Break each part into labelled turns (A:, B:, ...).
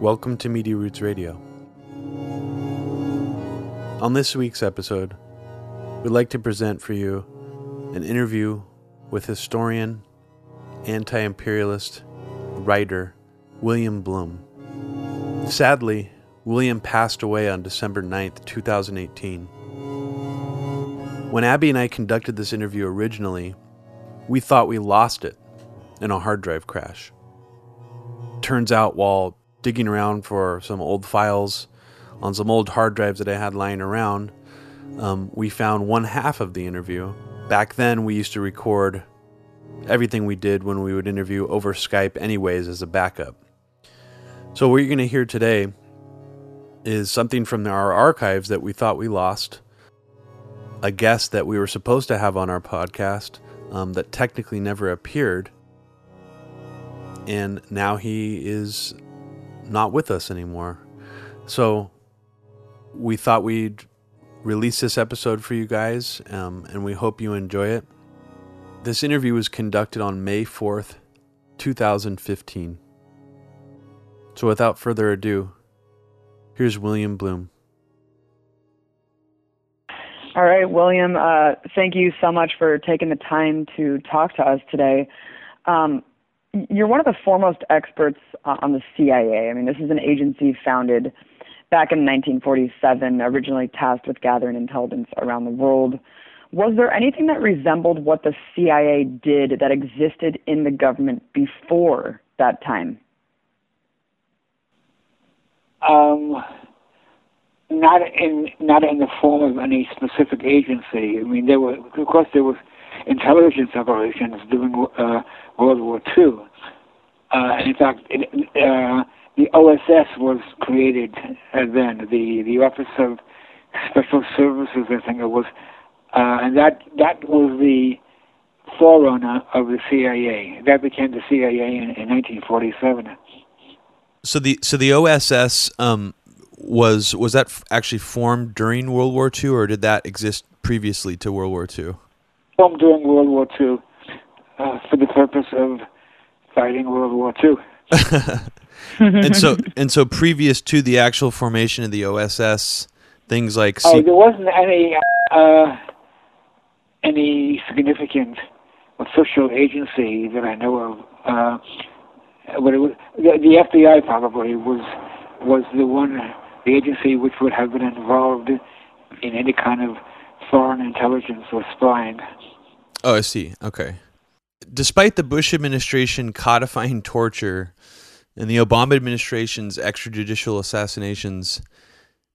A: Welcome to Media Roots Radio. On this week's episode, we'd like to present for you an interview with historian, anti imperialist, writer William Blum. Sadly, William passed away on December 9th, 2018. When Abby and I conducted this interview originally, we thought we lost it in a hard drive crash. Turns out, while digging around for some old files on some old hard drives that I had lying around, um, we found one half of the interview. Back then, we used to record everything we did when we would interview over Skype, anyways, as a backup. So, what you're going to hear today is something from our archives that we thought we lost, a guest that we were supposed to have on our podcast um, that technically never appeared, and now he is not with us anymore. So, we thought we'd release this episode for you guys, um, and we hope you enjoy it. This interview was conducted on May 4th, 2015. So, without further ado, here's William Blum.
B: All right, William, uh, thank you so much for taking the time to talk to us today. Um, you're one of the foremost experts on the CIA. I mean, this is an agency founded back in 1947, originally tasked with gathering intelligence around the world. Was there anything that resembled what the CIA did that existed in the government before that time?
C: Um, not in not in the form of any specific agency. I mean, there were of course there was intelligence operations doing uh, World War II. Uh, in fact, it, uh, the OSS was created then, the the Office of Special Services, I think it was, uh, and that that was the forerunner of the CIA. That became the CIA in, in 1947.
A: So the so the OSS um, was was that actually formed during World War II, or did that exist previously to World War II?
C: Formed during World War II uh, for the purpose of fighting World War II.
A: and so and so previous to the actual formation of the OSS, things like
C: oh, there wasn't any uh, any significant official agency that I know of. Uh, but it was, the, the FBI probably was was the one the agency which would have been involved in any kind of foreign intelligence or spying.
A: Oh, I see. Okay. Despite the Bush administration codifying torture and the Obama administration's extrajudicial assassinations,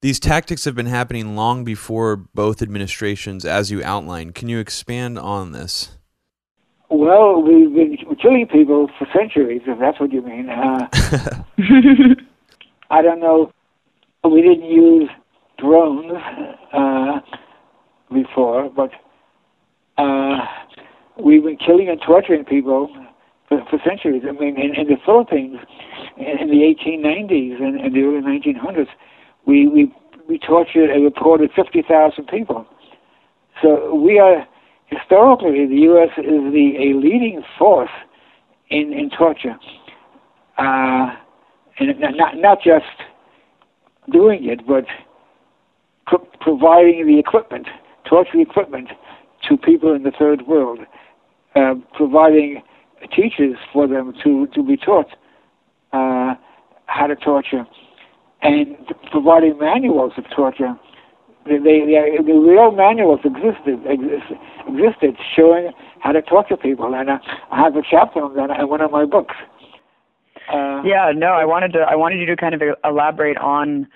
A: these tactics have been happening long before both administrations, as you outlined. Can you expand on this?
C: Well, we've been killing people for centuries, if that's what you mean. Uh, I don't know. We didn't use drones uh, before, but uh, we've been killing and torturing people for, for centuries. I mean, in, in the Philippines, in, in the 1890s and, the early 1900s, we we we tortured and reported 50,000 people. So we are historically the U.S. is the a leading force in in torture, uh, and not not just doing it, but pro- providing the equipment, torture equipment, to people in the third world, uh, providing teachers for them to to be taught uh, how to torture, and providing manuals of torture. They, they, the real manuals existed existed showing how to torture people, and uh, I have a chapter on that in one of my books.
B: Uh, yeah, no, I wanted to I wanted you to kind of elaborate on,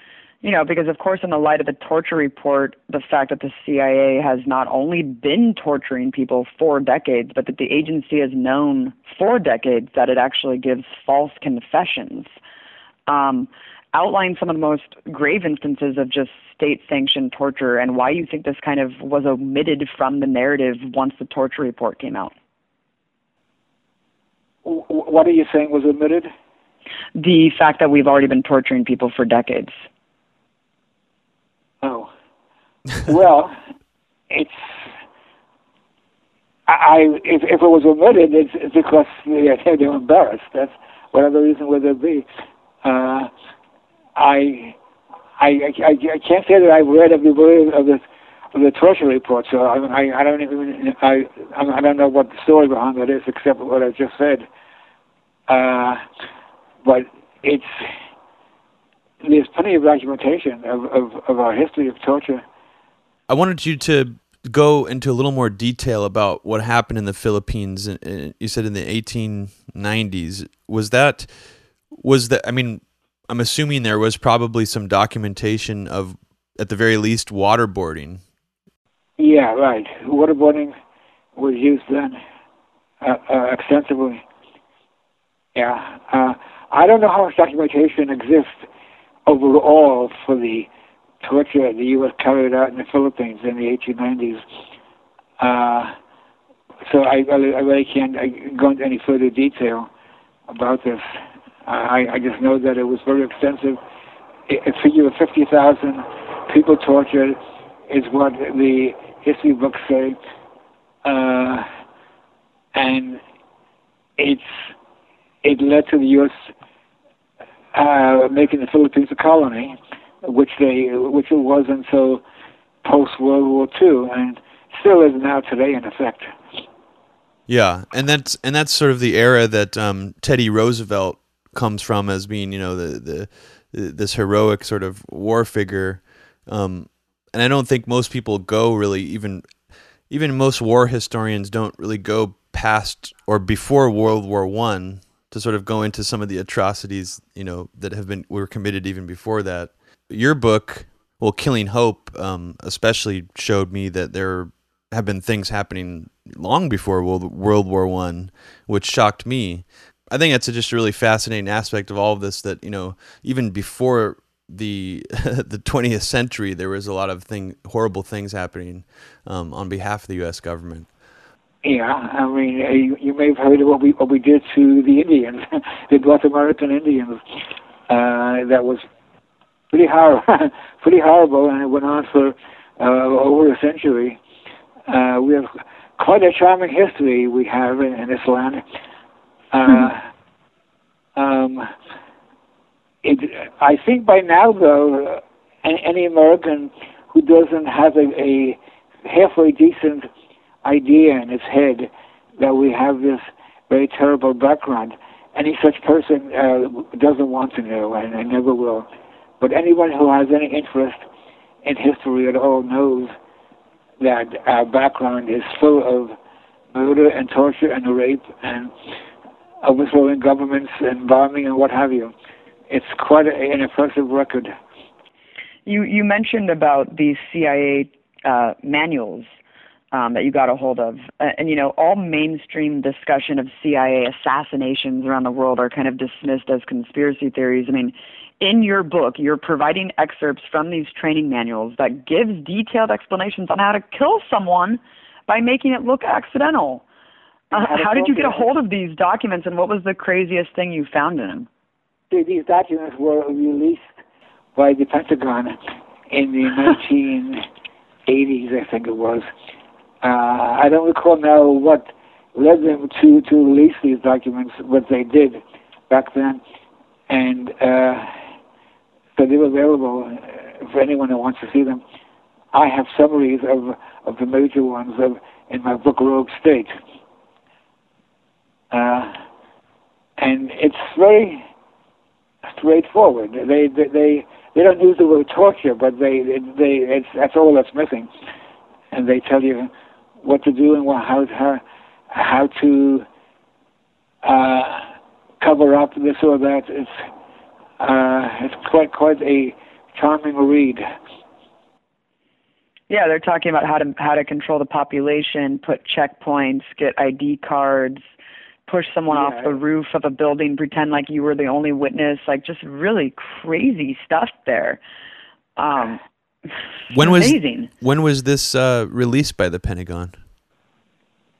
B: you know, because of course, in the light of the torture report, the fact that the CIA has not only been torturing people for decades, but that the agency has known for decades that it actually gives false confessions. Um, outline some of the most grave instances of just state sanctioned torture and why you think this kind of was omitted from the narrative once the torture report came out.
C: What are you saying was omitted?
B: The fact that we've already been torturing people for decades.
C: Well, it's. I if if it was omitted, it's, it's because they're, they're embarrassed. That's whatever reason would there be. Uh, I, I, I, I can't say that I've read every word of the of the torture report. So I, I, I don't even I, I don't know what the story behind that is, except what I just said. Uh, but it's there's plenty of documentation of, of, of our history of torture.
A: I wanted you to go into a little more detail about what happened in the Philippines. You said in the 1890s. Was that was that? I mean, I'm assuming there was probably some documentation of, at the very least, waterboarding.
C: Yeah, right. Waterboarding was used then uh, uh, extensively. Yeah, uh, I don't know how much documentation exists overall for the torture the U.S. carried out in the Philippines in the 1890s. Uh, so I, I, really can't go into any further detail about this. I, I just know that it was very extensive. A figure of 50,000 people tortured is what the history books say. Uh, and it's it led to the U.S. Uh, making the Philippines a colony which they which it was until post World War II, and still is now today in effect.
A: Yeah, and that's and that's sort of the era that um, Teddy Roosevelt comes from as being, you know, the the, this heroic sort of war figure. Um, and I don't think most people go really even even most war historians don't really go past or before World War One to sort of go into some of the atrocities you know that have been were committed even before that your book, well, Killing Hope, um, especially showed me that there have been things happening long before World, World War One, which shocked me. I think that's a, just a really fascinating aspect of all of this. That you know, even before the the 20th century, there was a lot of thing horrible things happening um, on behalf of the U.S. government.
C: Yeah, I mean, you, you may have heard of what we what we did to the Indians, the North American Indians. Uh, that was pretty hard, pretty horrible, and it went on for uh, over a century. Uh, we have quite a charming history we have in, in this land. Uh, mm-hmm. um, it, I think by now, though, any, any American who doesn't have a, a halfway decent idea in his head that we have this very terrible background, any such person uh, doesn't want to know and, and never will. But anyone who has any interest in history at all knows that our background is full of murder and torture and rape and overthrowing governments and bombing and what have you. It's quite a, an impressive record.
B: You you mentioned about these CIA uh, manuals um, that you got a hold of, uh, and you know all mainstream discussion of CIA assassinations around the world are kind of dismissed as conspiracy theories. I mean, in your book, you're providing excerpts from these training manuals that gives detailed explanations on how to kill someone by making it look accidental. Uh, how did you get a hold of these documents, and what was the craziest thing you found in them?
C: These documents were released by the Pentagon in the 1980s, I think it was. Uh, I don't recall now what led them to to release these documents, but they did back then, and. Uh, so they're available uh, for anyone who wants to see them. I have summaries of of the major ones of in my book Rogue State, uh, and it's very straightforward. They they they, they don't use the word torture, but they they it's that's all that's missing, and they tell you what to do and how how how to uh, cover up this or that. It's uh, it's quite quite a charming read.
B: Yeah, they're talking about how to how to control the population, put checkpoints, get ID cards, push someone yeah. off the roof of a building, pretend like you were the only witness, like just really crazy stuff there. Um,
A: when
B: was amazing.
A: when was this uh, released by the Pentagon?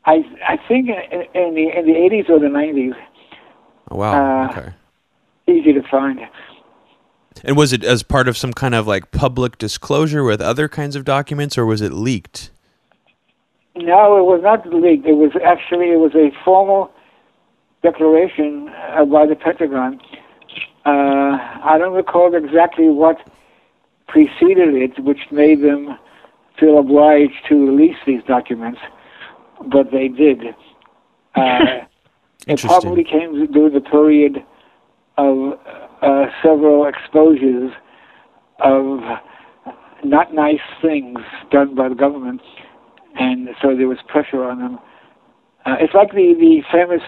C: I I think in, in the in the eighties or the nineties.
A: Oh, wow. Uh, okay
C: easy to find.
A: And was it as part of some kind of like public disclosure with other kinds of documents, or was it leaked?
C: No, it was not leaked. It was actually it was a formal declaration uh, by the Pentagon Uh, I don't recall exactly what preceded it, which made them feel obliged to release these documents, but they did. Uh, it probably came during the period of uh, several exposures of not nice things done by the government, and so there was pressure on them. Uh, it's like the, the famous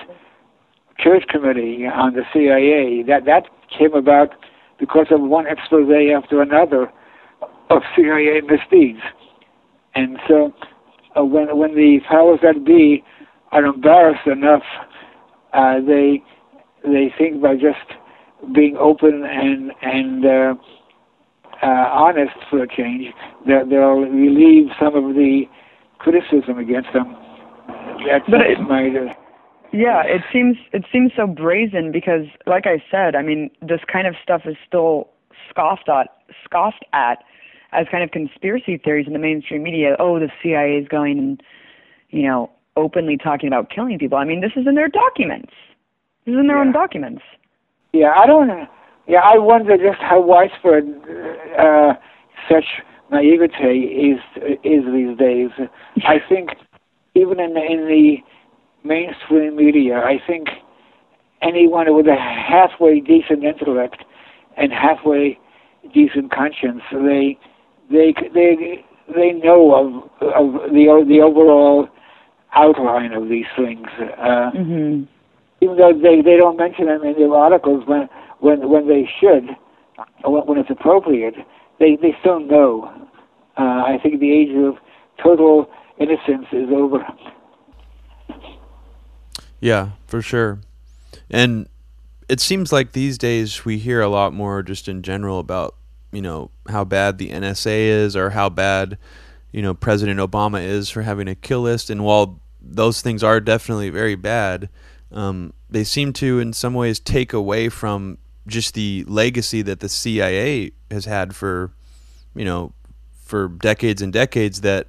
C: Church Committee on the CIA. That that came about because of one expose after another of CIA misdeeds, and so uh, when when the powers that be are embarrassed enough, uh, they they think by just being open and and uh, uh, honest for a change, that they'll relieve some of the criticism against them. That's but it, my, uh,
B: yeah, it seems it seems so brazen because, like I said, I mean, this kind of stuff is still scoffed at, scoffed at as kind of conspiracy theories in the mainstream media. Oh, the CIA is going and you know openly talking about killing people. I mean, this is in their documents. This is in their yeah. own documents.
C: Yeah, I don't. Yeah, I wonder just how widespread uh, such naivete is is these days. I think even in the, in the mainstream media, I think anyone with a halfway decent intellect and halfway decent conscience, they they they they know of of the the overall outline of these things. Uh, mm-hmm. Even though they they don't mention them in their articles when when when they should, when it's appropriate, they they still know. Uh, I think the age of total innocence is over.
A: Yeah, for sure. And it seems like these days we hear a lot more just in general about, you know, how bad the NSA is or how bad, you know, President Obama is for having a kill list. And while those things are definitely very bad, um, they seem to, in some ways, take away from just the legacy that the CIA has had for, you know, for decades and decades that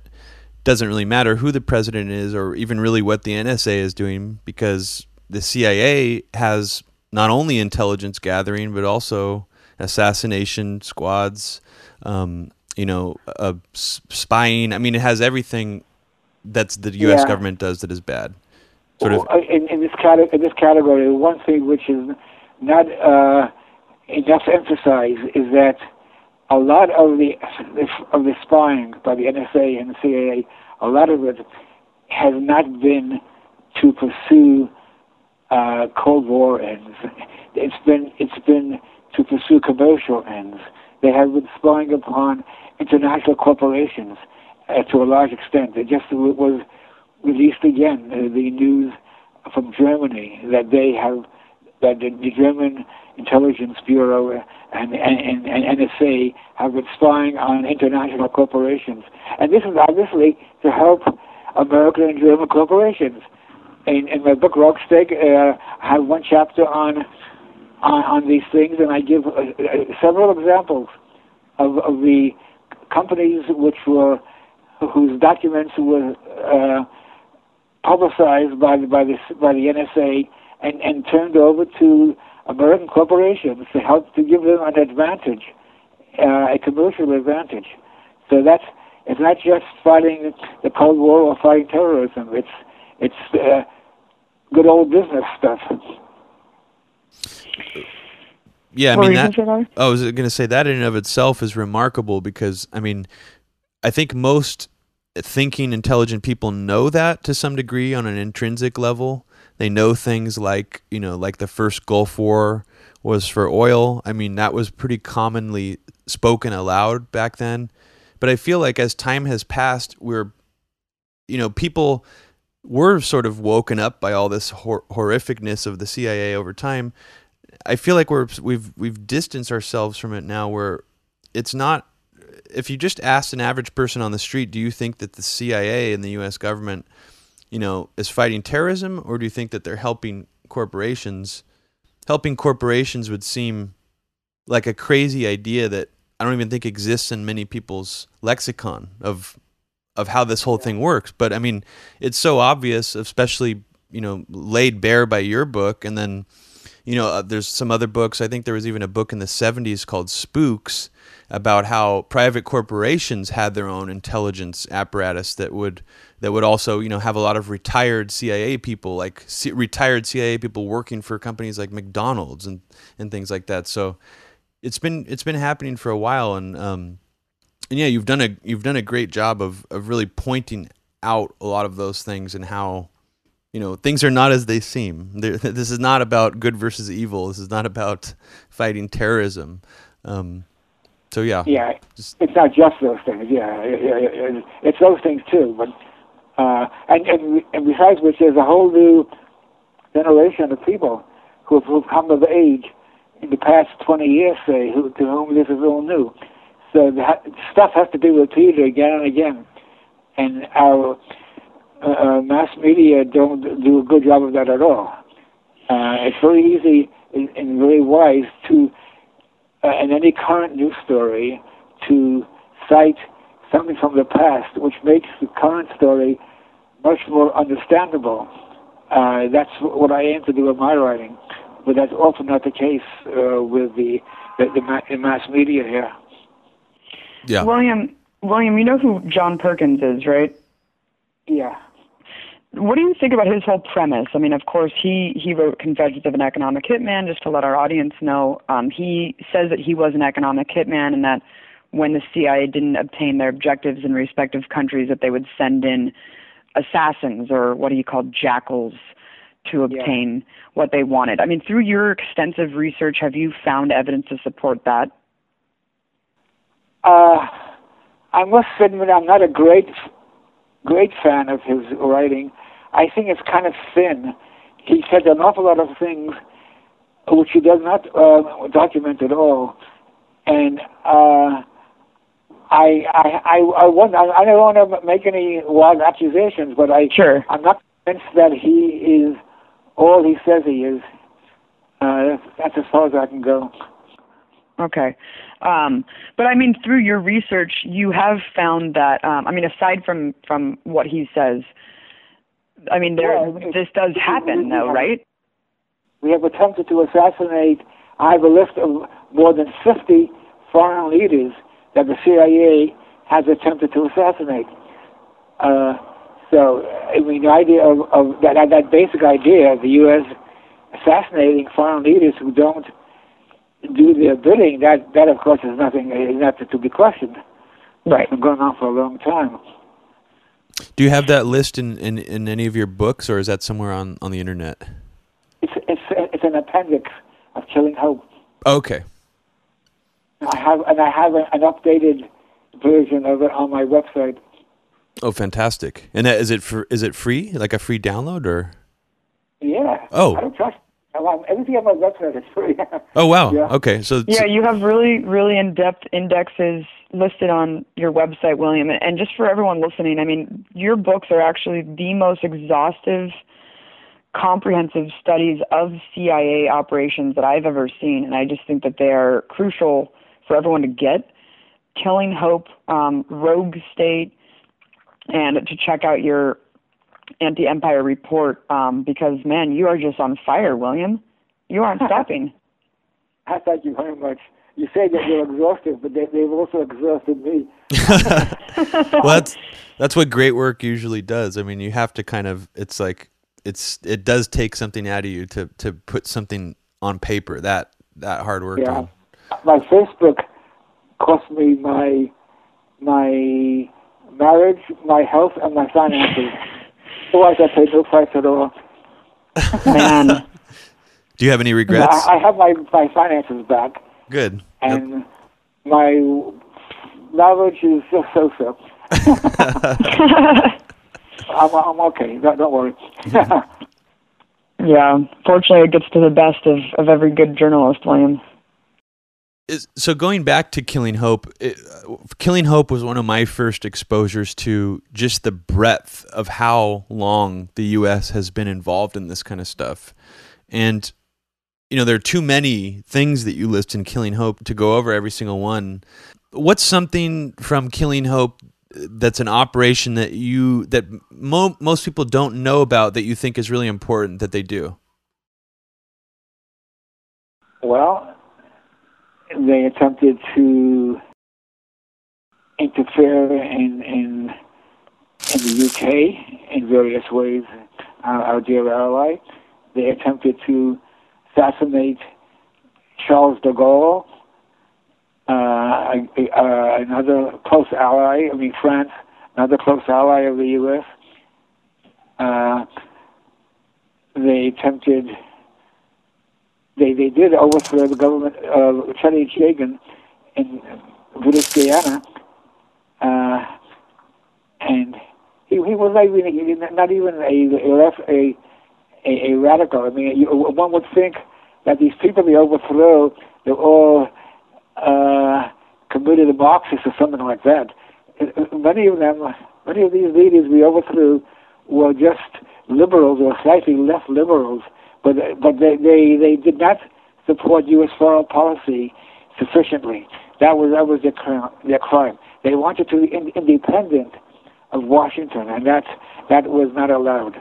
A: doesn't really matter who the president is or even really what the NSA is doing because the CIA has not only intelligence gathering but also assassination squads, um, you know, uh, spying. I mean, it has everything that's the U.S. Yeah. government does that is bad.
C: Sort of in, in this category, in this category, one thing which is not uh, enough to emphasize is that a lot of the of the spying by the NSA and the CIA, a lot of it has not been to pursue uh, Cold War ends. It's been it's been to pursue commercial ends. They have been spying upon international corporations uh, to a large extent. It just was released again uh, the news from Germany that they have that the, German intelligence bureau and, and, and NSA have been spying on international corporations, and this is obviously to help American and German corporations. In, in my book Rogue State, uh, I have one chapter on on, on these things, and I give uh, uh, several examples of, of the companies which were whose documents were uh, publicized by the, by the by the NSA and, and turned over to American corporations to help to give them an advantage, uh, a commercial advantage. So that's it's not just fighting the Cold War or fighting terrorism. It's it's uh, good old business stuff.
A: Yeah, I mean that. I was going to say that in and of itself is remarkable because I mean, I think most thinking, intelligent people know that to some degree on an intrinsic level. They know things like, you know, like the first Gulf War was for oil. I mean, that was pretty commonly spoken aloud back then. But I feel like as time has passed, we're, you know, people were sort of woken up by all this hor- horrificness of the CIA over time. I feel like we're we've we've distanced ourselves from it now. Where it's not if you just asked an average person on the street, do you think that the CIA and the U.S. government, you know, is fighting terrorism, or do you think that they're helping corporations? Helping corporations would seem like a crazy idea that I don't even think exists in many people's lexicon of of how this whole thing works. But I mean, it's so obvious, especially you know, laid bare by your book, and then you know, uh, there's some other books. I think there was even a book in the 70s called Spooks about how private corporations had their own intelligence apparatus that would that would also you know have a lot of retired CIA people like C- retired CIA people working for companies like McDonald's and and things like that. So it's been it's been happening for a while and um and yeah you've done a you've done a great job of of really pointing out a lot of those things and how you know things are not as they seem. They're, this is not about good versus evil. This is not about fighting terrorism. Um, so yeah,
C: yeah, just, it's not just those things. Yeah, it's those things too. But uh, and, and and besides which, there's a whole new generation of people who have, who've come of age in the past 20 years, say, who, to whom this is all new. So the stuff has to be repeated again and again, and our uh, uh, mass media don't do a good job of that at all. Uh, it's very easy and, and very wise to uh, in any current news story to cite something from the past, which makes the current story much more understandable. Uh, that's what I aim to do in my writing, but that's often not the case uh, with the the, the, ma- the mass media here.
A: Yeah,
B: William. William, you know who John Perkins is, right?
C: Yeah.
B: What do you think about his whole premise? I mean, of course, he he wrote Confessions of an Economic Hitman. Just to let our audience know, um, he says that he was an economic hitman, and that when the CIA didn't obtain their objectives in respective countries, that they would send in assassins or what he called jackals to obtain yeah. what they wanted. I mean, through your extensive research, have you found evidence to support that?
C: Uh, I must admit, I'm not a great great fan of his writing. I think it's kind of thin. He said an awful lot of things which he does not uh, document at all, and uh, I I I I, want, I, I don't want to make any wild accusations, but I
B: sure.
C: I'm not convinced that he is all he says he is. Uh, that's as far as I can go.
B: Okay. Um, but I mean, through your research, you have found that. Um, I mean, aside from from what he says, I mean, there this does happen, though, right?
C: We have attempted to assassinate. I have a list of more than 50 foreign leaders that the CIA has attempted to assassinate. Uh, so, I mean, the idea of, of that, that basic idea of the U.S. assassinating foreign leaders who don't do their bidding, that, that of course is nothing, is not to be questioned.
B: Right.
C: It's been going on for a long time.
A: Do you have that list in, in, in any of your books, or is that somewhere on, on the internet?
C: It's, it's, it's an appendix of Killing Hope.
A: Okay.
C: I have, and I have an updated version of it on my website.
A: Oh, fantastic! And that, is it for? Is it free? Like a free download, or?
C: Yeah.
A: Oh.
C: I don't trust everything on my website is free.
A: oh wow!
C: Yeah.
A: Okay, so
B: yeah, you have really, really in-depth indexes listed on your website, William. And just for everyone listening, I mean, your books are actually the most exhaustive, comprehensive studies of CIA operations that I've ever seen, and I just think that they are crucial for everyone to get. Killing Hope, um, Rogue State, and to check out your anti empire report um, because, man, you are just on fire, William. You aren't stopping.
C: I thank you very much. You say that you're exhausted, but they, have also exhausted me.
A: well, that's that's what great work usually does. I mean, you have to kind of it's like it's it does take something out of you to to put something on paper that that hard work.
C: Yeah,
A: on.
C: my Facebook cost me my my marriage, my health, and my finances. Otherwise, I paid no price at all.
B: Man.
A: Do you have any regrets?
C: I, I have my, my finances back.
A: Good.
C: And yep. my knowledge is just so so. I'm, I'm okay. Don't, don't worry. Mm-hmm.
B: yeah, fortunately, it gets to the best of, of every good journalist, William
A: so going back to Killing Hope, it, uh, Killing Hope was one of my first exposures to just the breadth of how long the U.S. has been involved in this kind of stuff, and you know there are too many things that you list in Killing Hope to go over every single one. What's something from Killing Hope that's an operation that you that mo- most people don't know about that you think is really important that they do?
C: Well, they attempted to interfere in in in the UK in various ways. Our, our dear ally, they attempted to assassinate Charles de Gaulle, uh, uh, another close ally. I mean, France, another close ally of the U.S. Uh, they attempted. They they did overthrow the government of Cheddi Jagan in British Guiana, uh, and he he was not even not even a a a, a radical. I mean, you, one would think that these people they overthrow, they're all uh, committed Marxists or something like that. Many of them, many of these leaders we overthrew were just liberals or slightly less liberals, but but they they, they did not support U.S. foreign policy sufficiently. That was that was their crime. Their crime. They wanted to be in, independent of Washington, and that that was not allowed.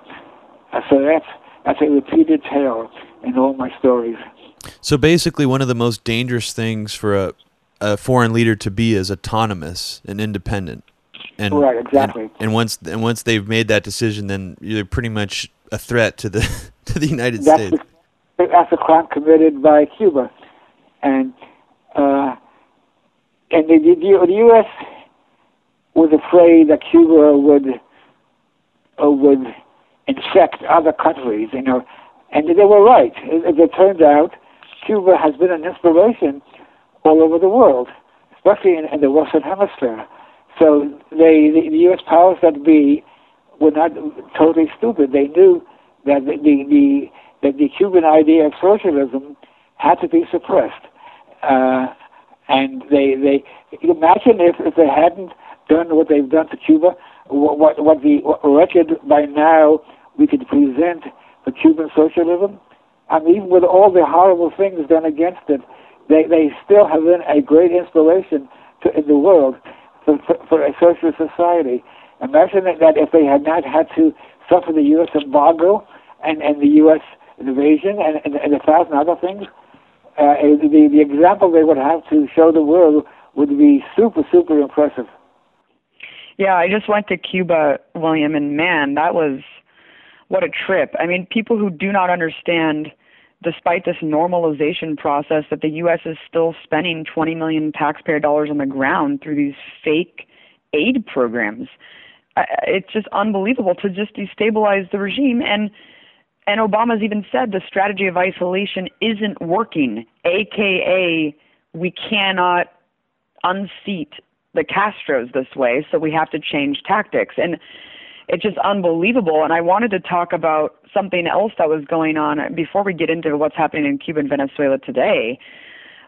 C: Uh, so that's that's a repeated tale in all my stories.
A: So basically, one of the most dangerous things for a, a foreign leader to be is autonomous and independent.
C: And, right, exactly.
A: And, and, once and once they've made that decision, then you're pretty much a threat to the to the United
C: that's
A: States.
C: The, that's a crime committed by Cuba, and uh, and the, the, the U.S. was afraid that Cuba would uh, would infect other countries, you know, and they were right. As it turned out, Cuba has been an inspiration all over the world, especially in, in the Western Hemisphere. So they, the, the U.S. powers that be were not totally stupid. They knew that the, the, that the Cuban idea of socialism had to be suppressed. Uh, and they they imagine if, if they hadn't done what they've done to Cuba, what what, what the record by now we could present for Cuban socialism. I mean, even with all the horrible things done against it, they they still have been a great inspiration to in the world for, for, for a socialist society. Imagine that if they had not had to suffer the U.S. embargo and, and the U.S. invasion and, and, and a thousand other things, uh, the, the example they would have to show the world would be super, super impressive.
B: Yeah, I just went to Cuba, William, and man, that was what a trip. I mean, people who do not understand, despite this normalization process, that the U.S. is still spending 20 million taxpayer dollars on the ground through these fake aid programs. It's just unbelievable to just destabilize the regime and and Obama's even said the strategy of isolation isn't working, aka we cannot unseat the Castros this way, so we have to change tactics. And it's just unbelievable. And I wanted to talk about something else that was going on before we get into what's happening in Cuba and Venezuela today.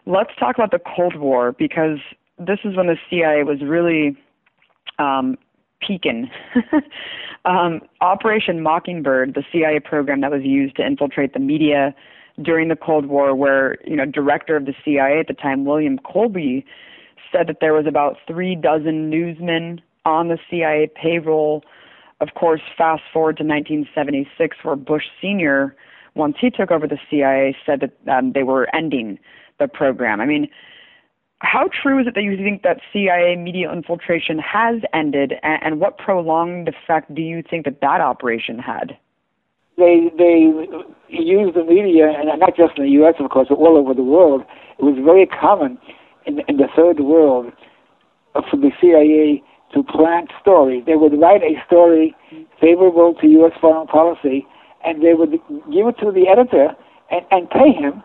B: Let's talk about the Cold War because this is when the CIA was really um, peaking. um, Operation Mockingbird, the CIA program that was used to infiltrate the media during the Cold War, where you know director of the CIA at the time, William Colby, said that there was about three dozen newsmen on the CIA payroll. Of course, fast forward to 1976, where Bush Sr., once he took over the CIA, said that um, they were ending the program. I mean, how true is it that you think that CIA media infiltration has ended, and, and what prolonged effect do you think that that operation had?
C: They they used the media, and not just in the U.S. of course, but all over the world. It was very common in, in the third world for the CIA to plant stories. They would write a story favorable to U.S. foreign policy, and they would give it to the editor and, and pay him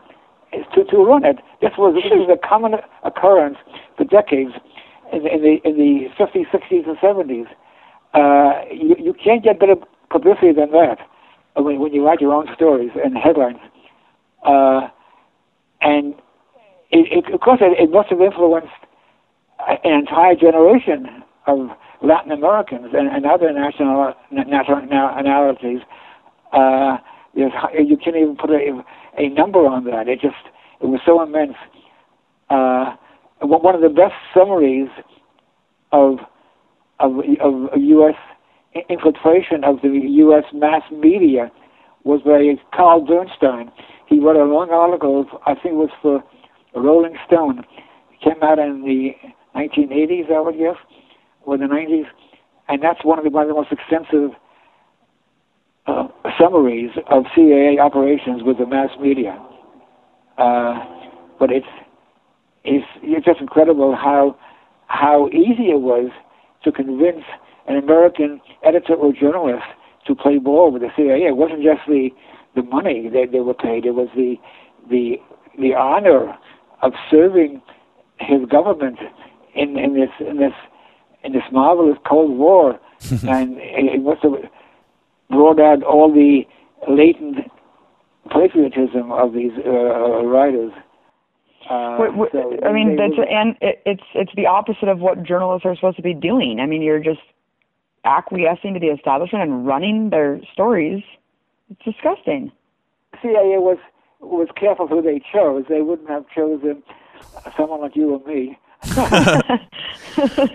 C: to, to run it. This was, this was a common occurrence for decades in the, in the, in the 50s, 60s, and 70s. Uh, you, you can't get better publicity than that when, when you write your own stories and headlines. Uh, and it, it, of course, it, it must have influenced an entire generation of Latin Americans and, and other national nationalities. Uh, you can't even put a, a number on that. It just it was so immense. Uh, one of the best summaries of of, of U.S. infiltration of the U.S. mass media was by Carl Bernstein. He wrote a long article, I think it was for Rolling Stone. It came out in the 1980s, I would guess, or the 90s, and that's one of the, one of the most extensive uh, summaries of CIA operations with the mass media. Uh, but it's, it's it's just incredible how how easy it was to convince an American editor or journalist to play ball with the CIA. It wasn't just the the money that they were paid; it was the the the honor of serving his government in in this in this in this marvelous Cold War, and it must have brought out all the latent patriotism of these uh, writers.
B: Uh, so I mean, that's and it, it's it's the opposite of what journalists are supposed to be doing. I mean, you're just acquiescing to the establishment and running their stories. It's disgusting.
C: CIA was was careful who they chose. They wouldn't have chosen someone like you or me.
A: well,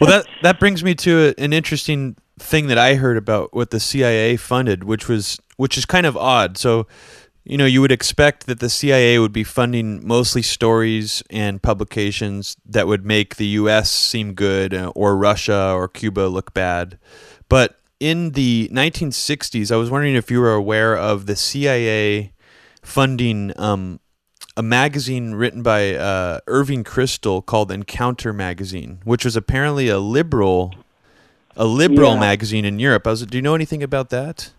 A: that that brings me to a, an interesting thing that I heard about what the CIA funded, which was which is kind of odd. So you know, you would expect that the CIA would be funding mostly stories and publications that would make the U.S. seem good uh, or Russia or Cuba look bad. But in the 1960s, I was wondering if you were aware of the CIA funding um, a magazine written by uh, Irving Kristol called Encounter Magazine, which was apparently a liberal, a liberal yeah. magazine in Europe. I was, do you know anything about that?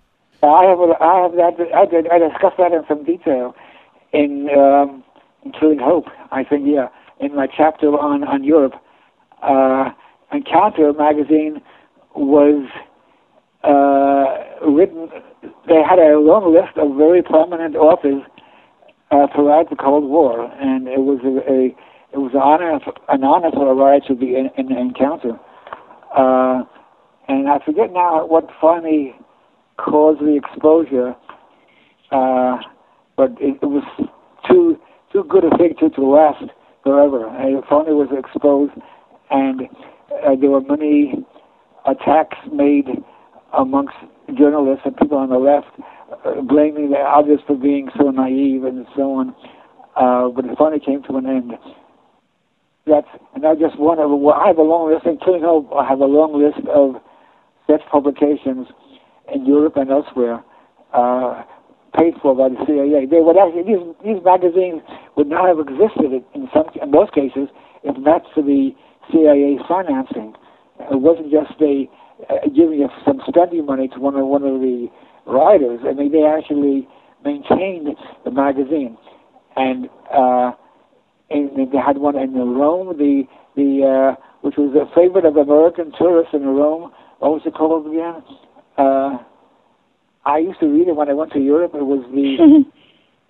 C: I have I have that I did I discussed that in some detail in um, in Killing Hope. I think yeah in my chapter on on Europe. Uh, Encounter magazine was uh, written. They had a long list of very prominent authors uh, throughout the Cold War, and it was a, a it was an honor an honor for a writer to be in, in Encounter. Uh, and I forget now what finally caused the exposure, uh, but it, it was too too good a thing to, last forever. And it finally was exposed, and uh, there were many attacks made amongst journalists and people on the left, uh, blaming the others for being so naive and so on. Uh, but it finally came to an end. That's and I just one of I have a long list, including I have a long list of such publications in Europe and elsewhere, uh, paid for by the CIA. They would actually these these magazines would not have existed in some in most cases if not for the CIA financing. It wasn't just a uh, giving some spending money to one of one of the writers. I mean, they actually maintained the magazine, and uh, and they had one in Rome, the the uh, which was a favorite of American tourists in Rome. What was it called again? Uh, I used to read it when I went to Europe. It was the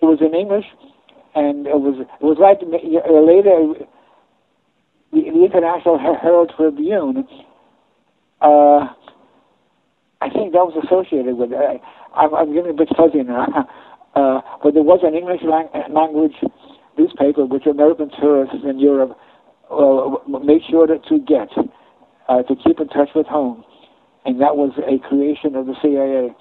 C: it was in English, and it was it was like uh, later the, the International Herald Tribune. Uh, I think that was associated with it. I, I'm, I'm getting a bit fuzzy now. Uh, but there was an English lang- language newspaper which American tourists in Europe uh, made sure to, to get uh, to keep in touch with home and that was a creation of the CIA.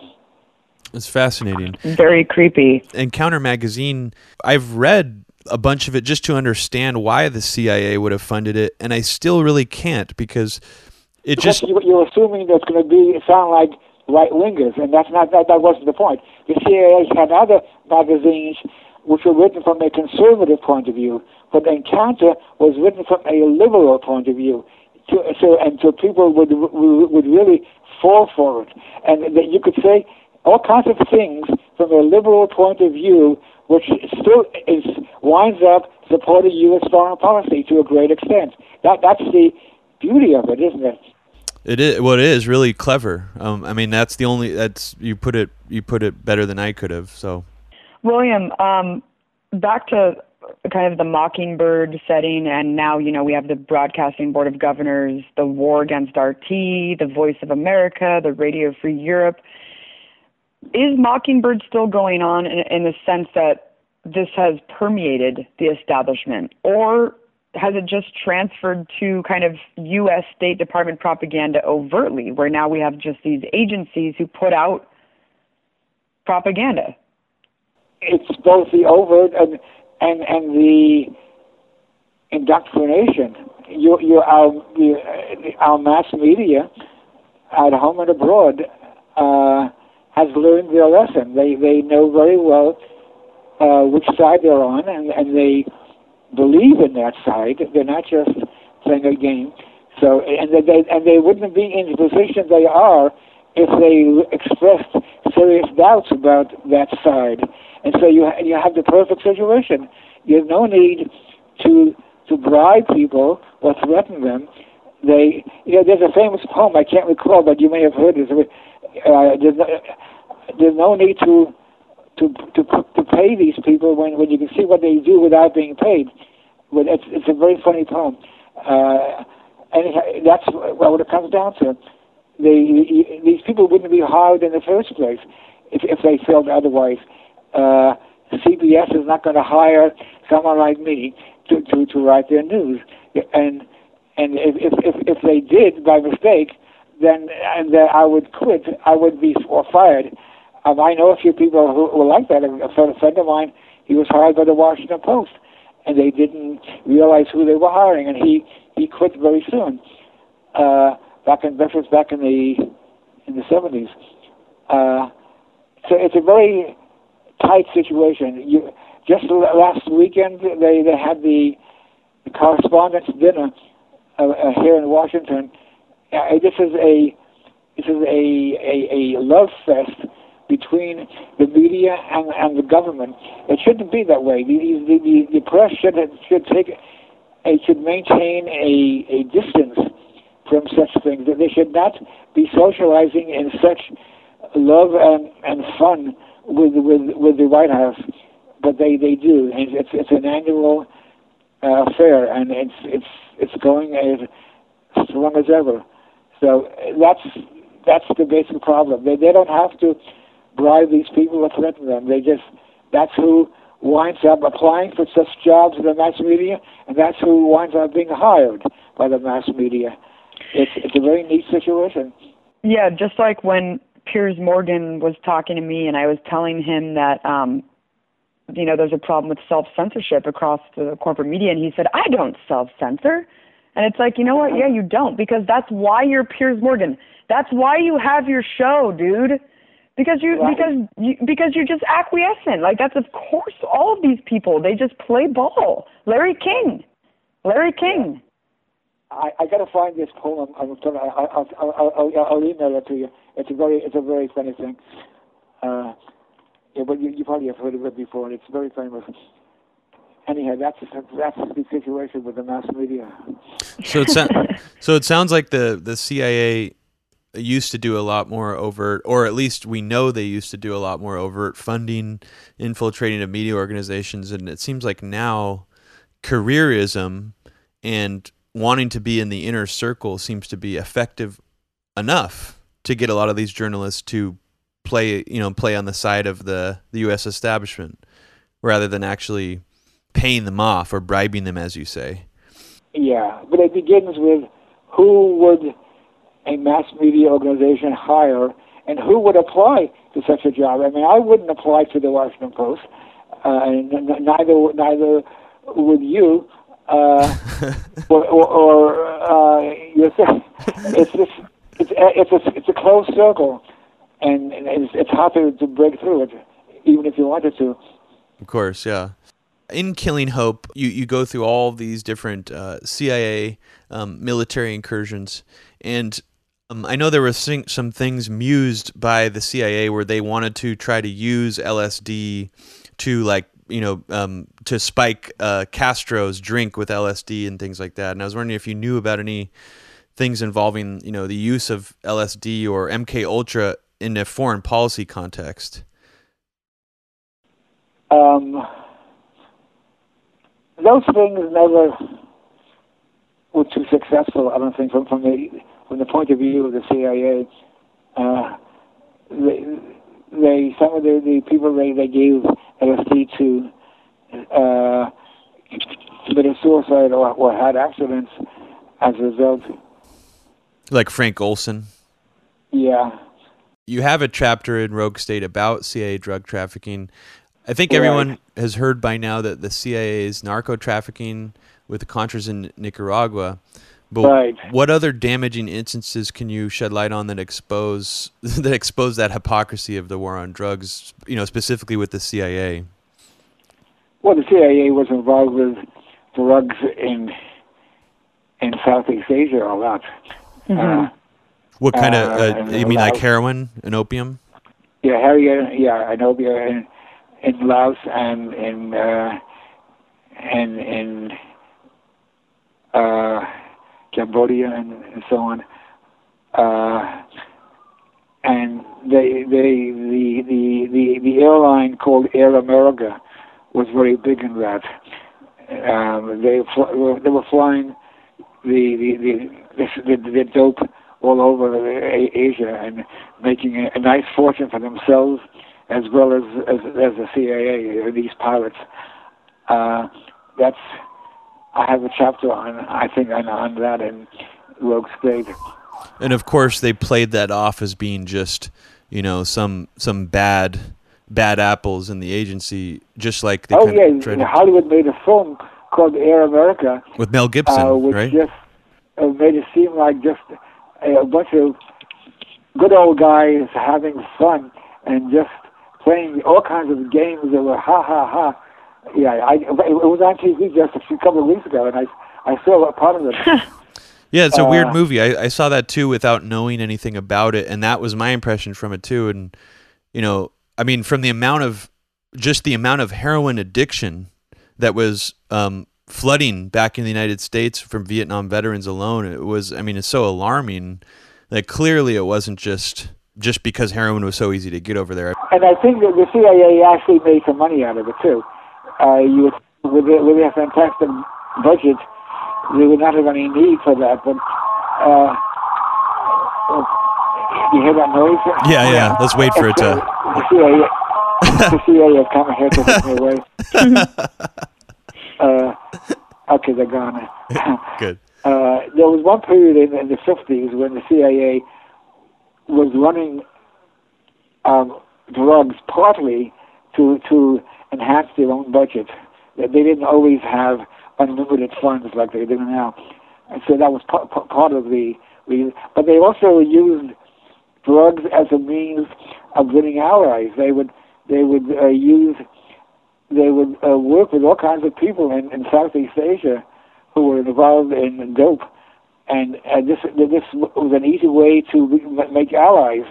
A: It's fascinating.
B: Very creepy.
A: Encounter magazine, I've read a bunch of it just to understand why the CIA would have funded it, and I still really can't because it just.
C: You're assuming that's going to be sound like right wingers, and that's not that. That wasn't the point. The CIA had other magazines which were written from a conservative point of view, but Encounter was written from a liberal point of view to, so and so people would would really fall for it, and that you could say all kinds of things from a liberal point of view, which still is winds up supporting U.S. foreign policy to a great extent. That that's the beauty of it, isn't it?
A: It is. Well, it is really clever. Um, I mean, that's the only. That's you put it. You put it better than I could have. So,
B: William, um, back to kind of the mockingbird setting and now you know we have the broadcasting board of governors the war against rt the voice of america the radio free europe. Is mockingbird still going on in, in the sense that this has permeated the establishment or has it just transferred to kind of us state department propaganda overtly where now we have just these agencies who put out propaganda?
C: It's both the overt and and and the indoctrination. You, you, our, our mass media, at home and abroad, uh, has learned their lesson. They they know very well uh, which side they're on, and and they believe in that side. They're not just playing a game. So and they and they wouldn't be in the position they are if they expressed serious doubts about that side. And so you you have the perfect situation. You have no need to to bribe people or threaten them. They, you know, there's a famous poem I can't recall, but you may have heard it. Uh, there's, no, there's no need to to to to pay these people when when you can see what they do without being paid. But it's it's a very funny poem, uh, and that's what it comes down to. They, these people wouldn't be hired in the first place if if they felt otherwise. Uh, CBS is not going to hire someone like me to, to, to write their news. And and if, if, if, they did by mistake, then and then I would quit. I would be or fired. Um, I know a few people who were like that. A friend, friend of mine, he was hired by the Washington Post, and they didn't realize who they were hiring, and he he quit very soon. Uh, back in back in the in the seventies. Uh, so it's a very tight situation. You, just last weekend, they they had the, correspondence dinner uh, uh, here in Washington. Uh, this is a this is a, a a love fest between the media and and the government. It shouldn't be that way. The the, the, the press should should take it should maintain a a distance from such things. That they should not be socializing in such love and and fun with with with the White House but they they do, and it's it's an annual uh, affair, and it's it's it's going as strong as ever. So that's that's the basic problem. They they don't have to bribe these people or threaten them. They just that's who winds up applying for such jobs in the mass media, and that's who winds up being hired by the mass media. It's it's a very neat situation.
B: Yeah, just like when Piers Morgan was talking to me, and I was telling him that um, you know, there's a problem with self censorship across the corporate media. And he said, I don't self censor. And it's like, you know what? Yeah, you don't, because that's why you're Piers Morgan. That's why you have your show, dude. Because you right. because you because you're just acquiescent. Like that's of course all of these people they just play ball. Larry King, Larry King.
C: I, I got to find this poem. I'm gonna, I'll, I'll, I'll, I'll, I'll email it to you. It's a very it's a very funny thing. Uh, yeah, but you, you probably have heard of it before, and it's very famous. Anyhow, that's that's the situation with the mass media.
A: So it so, so it sounds like the the CIA used to do a lot more overt, or at least we know they used to do a lot more overt funding, infiltrating of media organizations, and it seems like now careerism and wanting to be in the inner circle seems to be effective enough to get a lot of these journalists to play you know play on the side of the the U.S. establishment rather than actually paying them off or bribing them, as you say.
C: Yeah, but it begins with who would a mass media organization hire, and who would apply to such a job. I mean, I wouldn't apply to the Washington Post, uh, and neither neither would you. Uh, or, or, uh, it's just it's it's a it's a closed circle and, it's, it's hard to, to break through it, even if you wanted to.
A: Of course, yeah. In Killing Hope, you, you go through all these different uh, CIA um, military incursions, and um, I know there were some things mused by the CIA where they wanted to try to use LSD to like you know um, to spike uh, Castro's drink with LSD and things like that. And I was wondering if you knew about any things involving you know the use of LSD or MK Ultra in a foreign policy context?
C: Um, those things never were too successful. I don't think from from the from the point of view of the CIA. Uh, they, they some of the, the people they, they gave LSD to uh, committed suicide or, or had accidents as a result.
A: Like Frank Olson.
C: Yeah,
A: you have a chapter in Rogue State about CIA drug trafficking. I think right. everyone has heard by now that the CIA's narco trafficking with the Contras in Nicaragua. But right. what other damaging instances can you shed light on that expose that expose that hypocrisy of the war on drugs? You know, specifically with the CIA.
C: Well, the CIA was involved with drugs in in Southeast Asia a lot.
B: Mm-hmm. Uh,
A: what kind of? Uh, uh you mean Laos. like heroin and opium?
C: Yeah, heroin. Yeah, and opium in, in Laos and in uh, and in uh, Cambodia and, and so on. Uh, and they, they, the, the, the, the airline called Air America was very big in that. Um, they, fl- they were flying the, the, the, the, the dope all over Asia and making a, a nice fortune for themselves as well as as, as the CIA, these pilots. Uh, that's I have a chapter on I think on, on that in Rogue State.
A: And of course, they played that off as being just you know some some bad bad apples in the agency, just like they
C: oh yeah, to... Hollywood made a film called Air America
A: with Mel Gibson, uh,
C: which
A: right?
C: just uh, made it seem like just a, a bunch of good old guys having fun and just playing all kinds of games that were ha ha ha yeah, I, it was actually TV just a few couple of weeks ago, and I I saw a part of it.
A: yeah, it's a uh, weird movie. I, I saw that too without knowing anything about it, and that was my impression from it too. And you know, I mean, from the amount of just the amount of heroin addiction that was um, flooding back in the United States from Vietnam veterans alone, it was. I mean, it's so alarming that clearly it wasn't just just because heroin was so easy to get over there.
C: And I think that the CIA actually made some money out of it too uh, you would, with, with a fantastic budget, we would not have any need for that. But uh, you hear that noise?
A: Yeah, yeah. Let's wait for it to.
C: The CIA, the CIA is coming here to take me away. uh, okay, they're gone.
A: Good.
C: Uh, there was one period in, in the 50s when the CIA was running um, drugs partly to to enhance their own budget. They didn't always have unlimited funds like they do now, and so that was p- p- part of the reason. But they also used drugs as a means of winning allies. They would they would uh, use they would uh, work with all kinds of people in, in Southeast Asia who were involved in dope, and uh, this this was an easy way to make allies,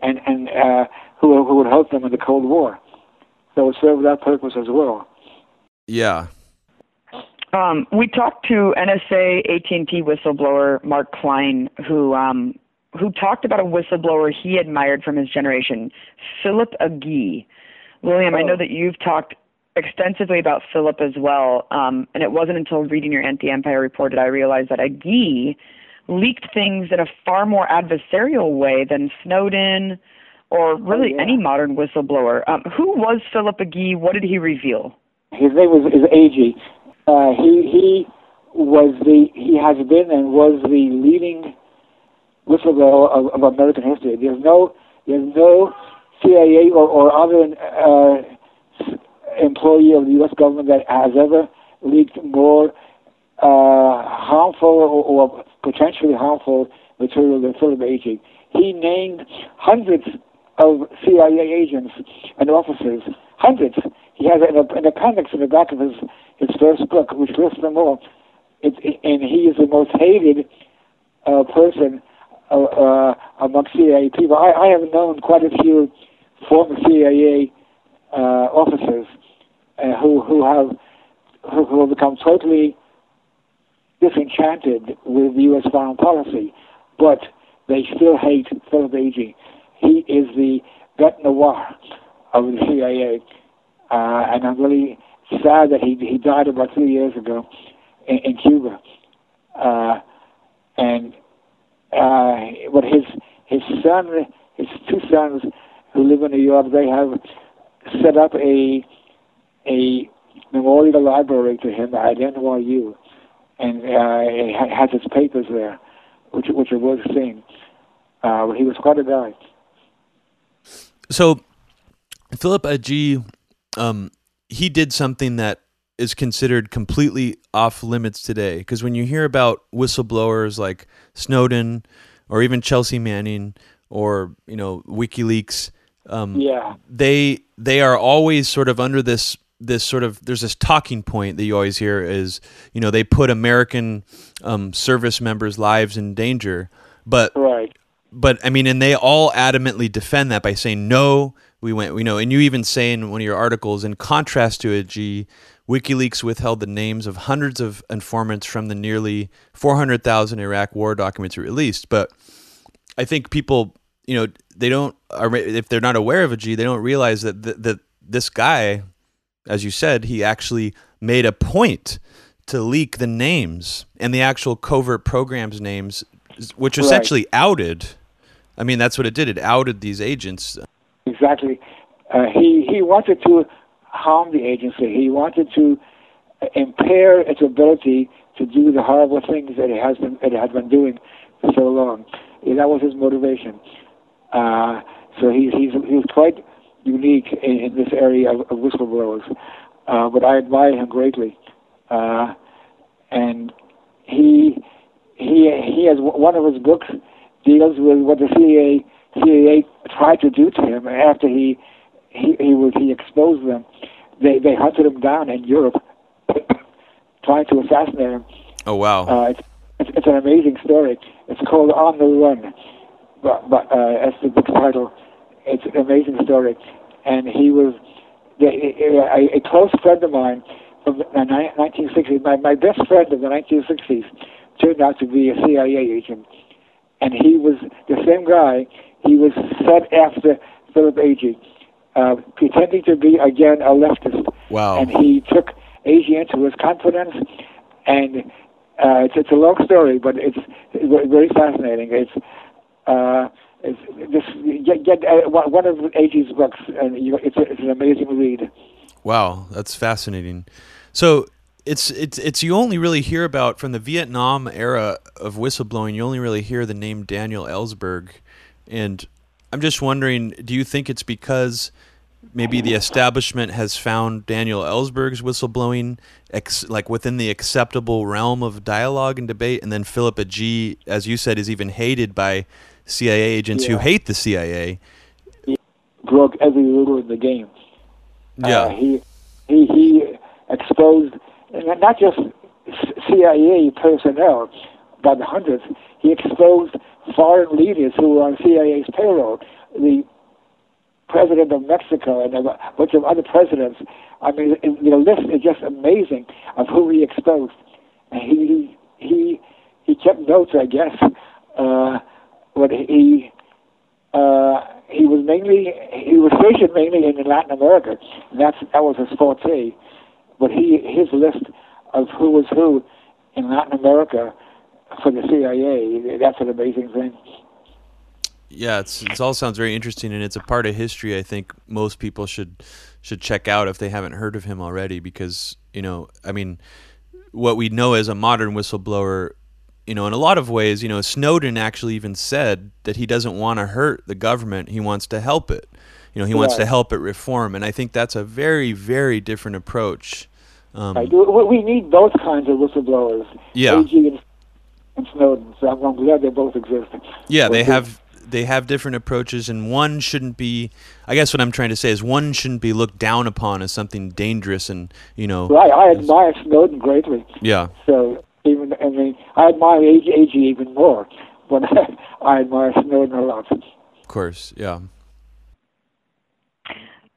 C: and and uh, who who would help them in the Cold War that would serve that purpose as well.
A: Yeah.
B: Um, we talked to NSA AT&T whistleblower Mark Klein, who um, who talked about a whistleblower he admired from his generation, Philip Agee. William, oh. I know oh. that you've talked extensively about Philip as well, um, and it wasn't until reading your anti-empire report that I realized that Agee leaked things in a far more adversarial way than Snowden, or really oh, yeah. any modern whistleblower. Um, who was Philip Agee? What did he reveal?
C: His name was is Agee. Uh, he he was the he has been and was the leading whistleblower of, of American history. There's no there's no CIA or, or other uh, employee of the U.S. government that has ever leaked more uh, harmful or, or potentially harmful material than Philip Agee. He named hundreds of CIA agents and officers, hundreds. He has an, an appendix in the back of his, his first book, which lists them all. It, and he is the most hated uh, person uh, uh, among CIA people. I, I have known quite a few former CIA uh, officers uh, who who have who, who have become totally disenchanted with U.S. foreign policy, but they still hate Philip Agee he is the bête noir of the CIA, uh, and I'm really sad that he he died about three years ago in, in Cuba. Uh, and uh, but his his son, his two sons who live in New York, they have set up a a memorial library to him at NYU, and uh, has his papers there, which which are worth seeing. Uh, he was quite a guy.
A: So, Philip Agee um, he did something that is considered completely off limits today. Because when you hear about whistleblowers like Snowden or even Chelsea Manning or you know WikiLeaks, um,
C: yeah,
A: they they are always sort of under this this sort of there's this talking point that you always hear is you know they put American um, service members' lives in danger, but
C: right.
A: But I mean, and they all adamantly defend that by saying no. We went, you know, and you even say in one of your articles, in contrast to Agee, WikiLeaks withheld the names of hundreds of informants from the nearly 400,000 Iraq war documents released. But I think people, you know, they don't, if they're not aware of Agee, they don't realize that that, that this guy, as you said, he actually made a point to leak the names and the actual covert programs names, which essentially right. outed. I mean, that's what it did. It outed these agents.
C: Exactly. Uh, he he wanted to harm the agency. He wanted to impair its ability to do the horrible things that it has been it had been doing for so long. That was his motivation. Uh, so he's he's he's quite unique in, in this area of, of whistleblowers. Uh, but I admire him greatly, uh, and he he he has one of his books deals with what the CIA CIA tried to do to him after he he he was he exposed them. They they hunted him down in Europe, trying to assassinate him.
A: Oh wow!
C: Uh, it's, it's, it's an amazing story. It's called On the Run, but but uh, that's the book title. It's an amazing story, and he was the, a, a close friend of mine from the 1960s. My my best friend of the 1960s turned out to be a CIA agent, and he was the same guy. He was set after Philip Agee uh, pretending to be again a leftist.
A: Wow!
C: And he took Agee into his confidence, and uh, it's, it's a long story, but it's, it's very fascinating. It's uh, it's this get, get uh, one of Agee's books, and you, it's a, it's an amazing read.
A: Wow, that's fascinating. So it's it's it's you only really hear about from the Vietnam era of whistleblowing. You only really hear the name Daniel Ellsberg, and I'm just wondering, do you think it's because maybe the establishment has found Daniel Ellsberg's whistleblowing ex- like within the acceptable realm of dialogue and debate, and then Philip Agee, as you said, is even hated by CIA agents yeah. who hate the CIA.
C: He broke every rule in the game.
A: Yeah, uh,
C: he he he exposed not just CIA personnel by the hundreds. He exposed foreign leaders who were on CIA's payroll, the president of Mexico and a bunch of other presidents. I mean, the list is just amazing of who he exposed. And he he he kept notes, I guess. Uh, but he uh, he was mainly he was stationed mainly in Latin America, that's that was his forte. But he his list of who was who in Latin America for the CIA. That's an amazing thing.
A: Yeah, it's it all sounds very interesting, and it's a part of history. I think most people should should check out if they haven't heard of him already, because you know, I mean, what we know as a modern whistleblower, you know, in a lot of ways, you know, Snowden actually even said that he doesn't want to hurt the government; he wants to help it. You know, he wants to help it reform, and I think that's a very, very different approach.
C: Um, right. We need both kinds of whistleblowers.
A: Yeah. Agee
C: and and Snowden. So I'm, I'm glad they both exist.
A: Yeah, they have they have different approaches, and one shouldn't be. I guess what I'm trying to say is one shouldn't be looked down upon as something dangerous, and you know.
C: Right, I admire Snowden greatly.
A: Yeah.
C: So even I mean, I admire Agee, Agee even more, but I admire Snowden a lot.
A: Of course, yeah.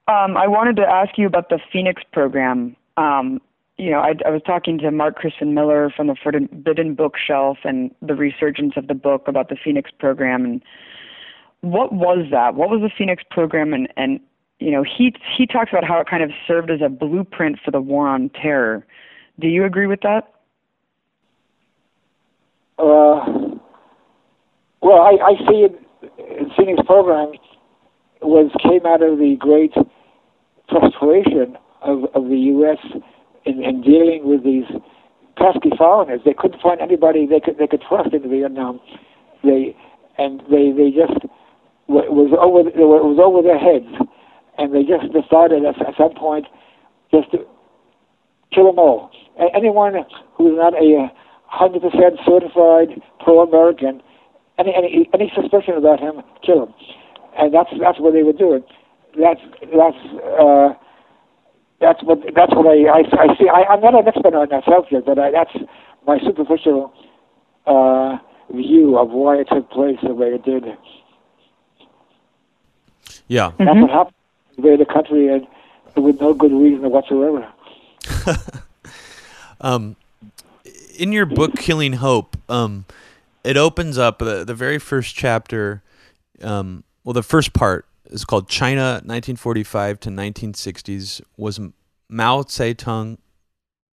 B: Um, I wanted to ask you about the Phoenix program. Um, you know, I, I was talking to Mark Crispin Miller from the Forbidden Bookshelf and the resurgence of the book about the Phoenix program. And what was that? What was the Phoenix program? And, and you know, he he talks about how it kind of served as a blueprint for the war on terror. Do you agree with that?
C: Uh, well, I, I see it. Phoenix program was came out of the great frustration of, of the U.S in, in dealing with these pesky foreigners. They couldn't find anybody they could they could trust in Vietnam. They and they they just was over it was over their heads, and they just decided at, at some point just to kill them all. Anyone who's not a hundred percent certified pro-American, any any any suspicion about him, kill him. And that's that's what they were doing. That's that's. Uh, that's what that's what I I, I see. I, I'm not an expert on that subject, but I, that's my superficial uh, view of why it took place the way it did.
A: Yeah,
C: that's mm-hmm. what happened. The way the country and with no good reason whatsoever.
A: um, in your book, Killing Hope, um, it opens up the the very first chapter. Um, well, the first part is called China 1945 to 1960s. Was Mao Zedong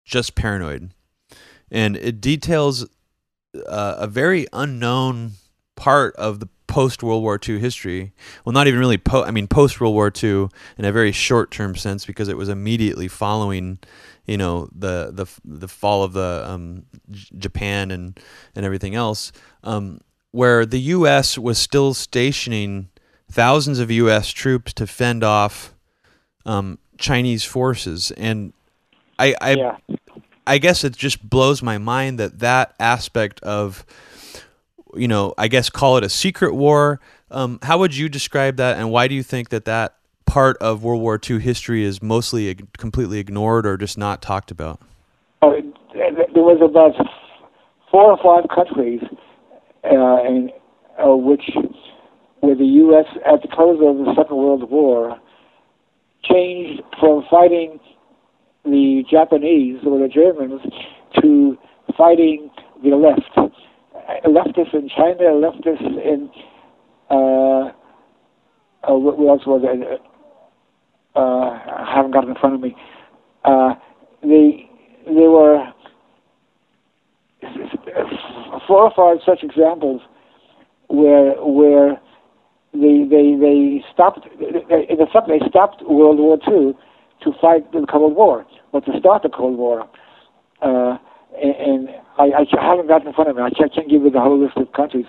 A: just paranoid? And it details uh, a very unknown part of the post World War II history. Well, not even really. Po- I mean, post World War II in a very short term sense because it was immediately following, you know, the the the fall of the um, Japan and and everything else, um, where the U.S. was still stationing thousands of U.S. troops to fend off um, Chinese forces, and I I, yeah. I guess it just blows my mind that that aspect of you know I guess call it a secret war. Um, how would you describe that, and why do you think that that part of World War II history is mostly completely ignored or just not talked about?
C: Oh, there was about four or five countries uh, in, uh, which where the U.S. at the close of the Second World War changed from fighting the Japanese or the Germans to fighting the left. Leftists in China, leftists in uh, uh, what else was it? Uh, I haven't got it in front of me. Uh, they they were four or five such examples where where they they they stopped in effect they stopped World War II to fight the Cold War or to start the Cold War. Uh, and, I, I haven't got in front of me. I can't, can't give you the whole list of countries,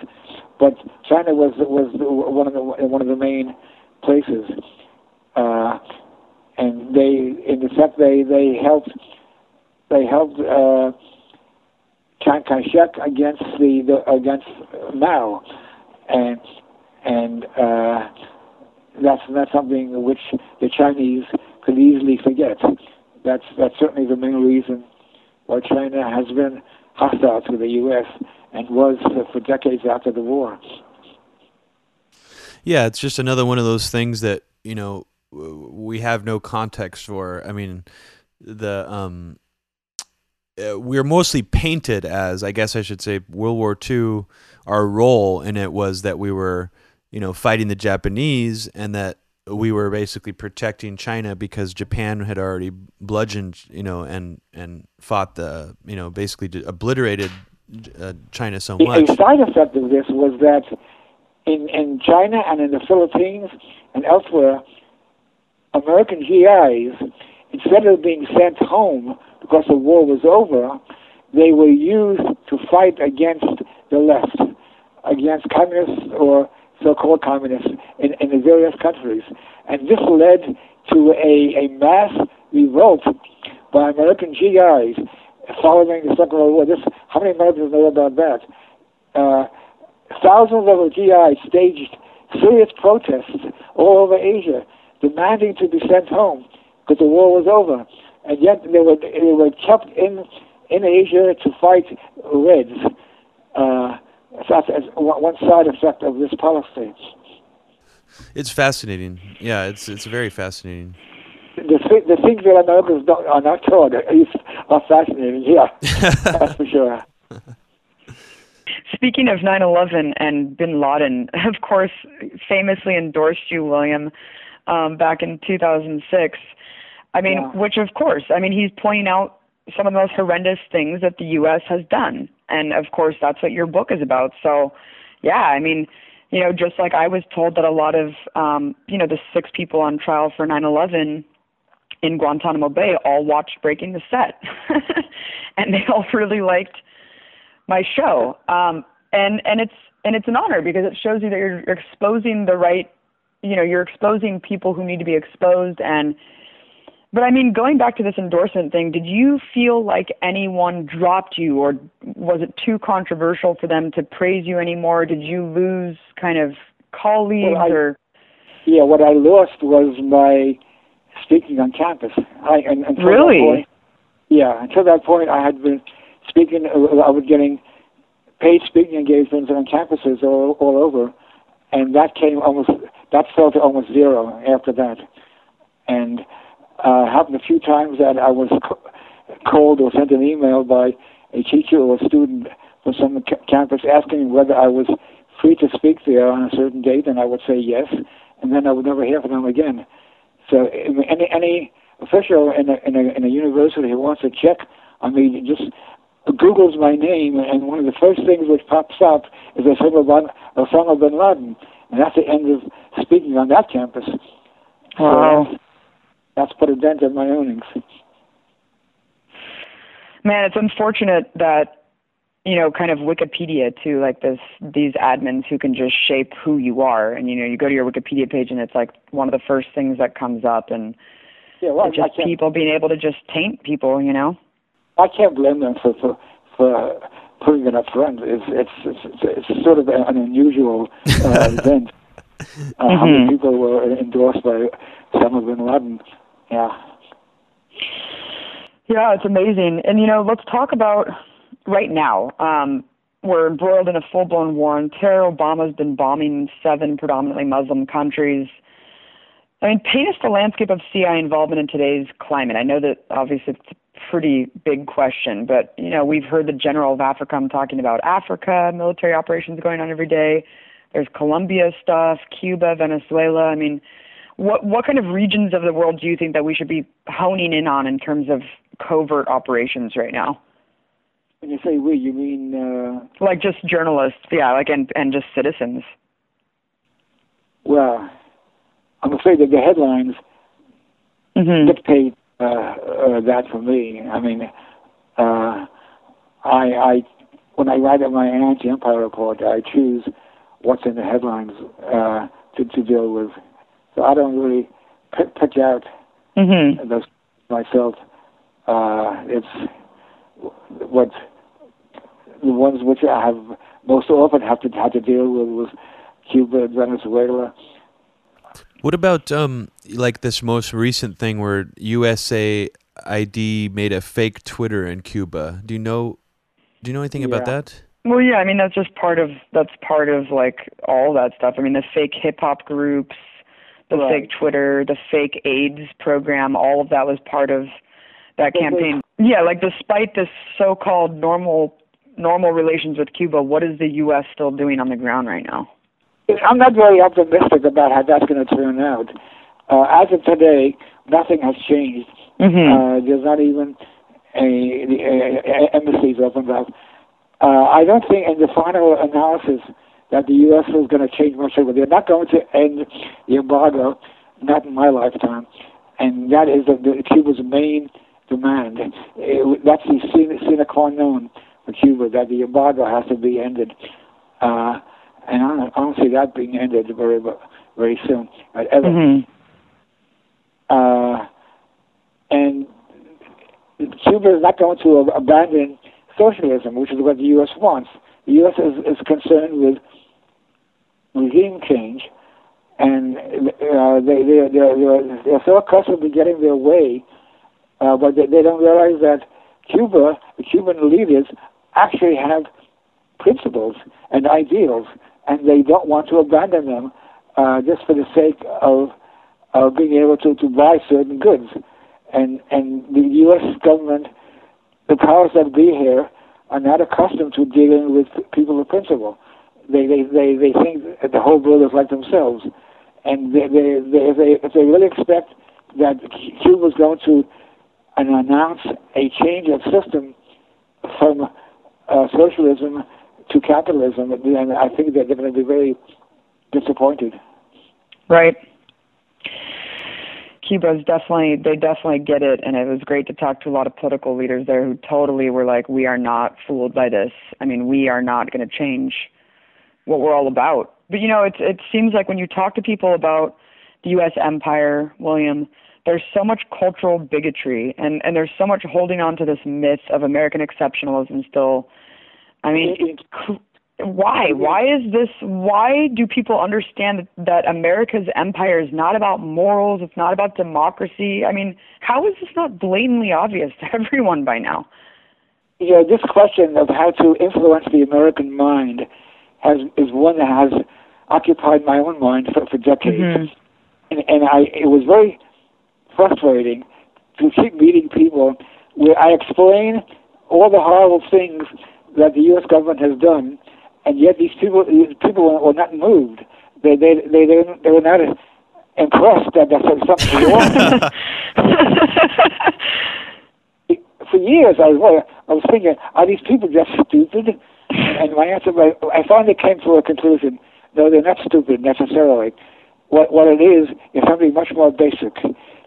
C: but China was was one of the one of the main places, uh, and they in effect they they helped they helped uh, Chiang Kai-shek against the, the against Mao, and and uh, that's not something which the Chinese could easily forget. That's that's certainly the main reason why China has been hostile to the U.S. and was for decades after the war.
A: Yeah, it's just another one of those things that you know we have no context for. I mean, the um, uh, we're mostly painted as, I guess I should say, World War II. Our role in it was that we were you know, fighting the Japanese and that we were basically protecting China because Japan had already bludgeoned, you know, and and fought the, you know, basically obliterated uh, China so much.
C: A side effect of this was that in in China and in the Philippines and elsewhere, American GIs, instead of being sent home because the war was over, they were used to fight against the left, against communists or so-called communists in, in the various countries. And this led to a, a mass revolt by American GIs following the Second World War. This, how many Americans know about that? Uh, thousands of GIs staged serious protests all over Asia, demanding to be sent home because the war was over. And yet they were they were kept in in Asia to fight Reds. Uh, that's one side effect of this policy.
A: It's fascinating. Yeah, it's it's very fascinating.
C: The, the things that Americans don't, are not told are fascinating. Yeah, that's for sure.
B: Speaking of 9/11 and Bin Laden, of course, famously endorsed you, William, um, back in 2006. I mean, yeah. which of course, I mean, he's pointing out some of the most horrendous things that the U.S. has done. And of course, that's what your book is about. So, yeah, I mean, you know, just like I was told that a lot of, um, you know, the six people on trial for 9 11 in Guantanamo Bay all watched Breaking the Set. and they all really liked my show. Um, and, and it's, and it's an honor because it shows you that you're exposing the right you know you're exposing people who need to be exposed and but I mean, going back to this endorsement thing, did you feel like anyone dropped you, or was it too controversial for them to praise you anymore? Did you lose kind of colleagues, well, I, or?
C: Yeah, what I lost was my speaking on campus. I and, until
B: really.
C: That point, yeah, until that point, I had been speaking. I was getting paid speaking engagements on campuses all all over, and that came almost. That fell to almost zero after that, and uh, happened a few times that I was called or sent an email by a teacher or a student from some campus asking whether I was free to speak there on a certain date, and I would say yes, and then I would never hear from them again. So any any official in a, in a, in a university who wants to check on me just Googles my name, and one of the first things which pops up is Osama bin, Osama bin Laden, and that's the end of speaking on that campus.
B: Wow.
C: So, that's put a dent in my earnings.
B: Man, it's unfortunate that you know, kind of Wikipedia too, like this these admins who can just shape who you are, and you know, you go to your Wikipedia page and it's like one of the first things that comes up, and
C: yeah, well,
B: just people being able to just taint people, you know.
C: I can't blame them for for for putting it up front. It's it's it's, it's sort of an unusual uh, event. Uh, mm-hmm. How many mm-hmm. people were endorsed by Osama bin Laden? Yeah.
B: Yeah, it's amazing. And you know, let's talk about right now. Um, we're embroiled in a full-blown war on terror. Obama's been bombing seven predominantly Muslim countries. I mean, paint us the landscape of CIA involvement in today's climate. I know that obviously it's a pretty big question, but you know, we've heard the general of AFRICOM talking about Africa, military operations going on every day. There's Colombia stuff, Cuba, Venezuela. I mean, what what kind of regions of the world do you think that we should be honing in on in terms of covert operations right now?
C: When you say we, you mean uh...
B: like just journalists, yeah, like and and just citizens.
C: Well, I'm afraid that the headlines
B: mm-hmm.
C: dictate uh, uh, that for me. I mean, uh, I, I when I write my anti-empire report, I choose what's in the headlines uh, to to deal with. So I don't really pick, pick out
B: mm-hmm.
C: those myself. Uh, it's what the ones which I have most often have to have to deal with was Cuba and Venezuela.
A: What about um like this most recent thing where USA ID made a fake Twitter in Cuba? Do you know do you know anything
C: yeah.
A: about that?
B: Well, yeah, I mean that's just part of that's part of like all that stuff. I mean the fake hip hop groups, the right. fake Twitter, the fake AIDS program, all of that was part of that campaign. Yeah, like despite this so-called normal normal relations with Cuba, what is the U.S. still doing on the ground right now?
C: I'm not very optimistic about how that's going to turn out. Uh, as of today, nothing has changed.
B: Mm-hmm.
C: Uh, there's not even a, a, a, embassies opened up. Uh, I don't think in the final analysis that the U.S. is going to change much of. They're not going to end the embargo, not in my lifetime. And that is the, the Cuba's main demand. It, that's the sine, sine qua non for Cuba, that the embargo has to be ended. Uh, and I don't, see that being ended very very soon, ever.
B: Mm-hmm.
C: Uh, and Cuba is not going to abandon socialism, which is what the U.S. wants. The U.S. is, is concerned with regime change, and uh, they, they, they're, they're, they're so accustomed to getting their way, uh, but they, they don't realize that Cuba, the Cuban leaders, actually have principles and ideals, and they don't want to abandon them uh, just for the sake of of being able to, to buy certain goods. And and the U.S. government, the powers that be here, are not accustomed to dealing with people of principle. They they they, they think that the whole world is like themselves, and they, they, they, if they if they really expect that Cuba is going to announce a change of system from uh, socialism to capitalism, and I think that they're going to be very disappointed.
B: Right. Cuba's definitely they definitely get it and it was great to talk to a lot of political leaders there who totally were like we are not fooled by this. I mean, we are not going to change what we're all about. But you know, it it seems like when you talk to people about the U.S. empire, William, there's so much cultural bigotry and and there's so much holding on to this myth of American exceptionalism still. I mean, why? Why is this? Why do people understand that America's empire is not about morals? It's not about democracy. I mean, how is this not blatantly obvious to everyone by now?
C: Yeah, this question of how to influence the American mind has is one that has occupied my own mind for, for decades, mm-hmm. and, and I it was very frustrating to keep meeting people where I explain all the horrible things that the U.S. government has done, and yet these people these people were not moved. They they they they, they were not impressed that there's something wrong. For years, I was I was thinking, are these people just stupid? And my answer, I finally came to a conclusion. No, they're not stupid necessarily. What what it is is something much more basic.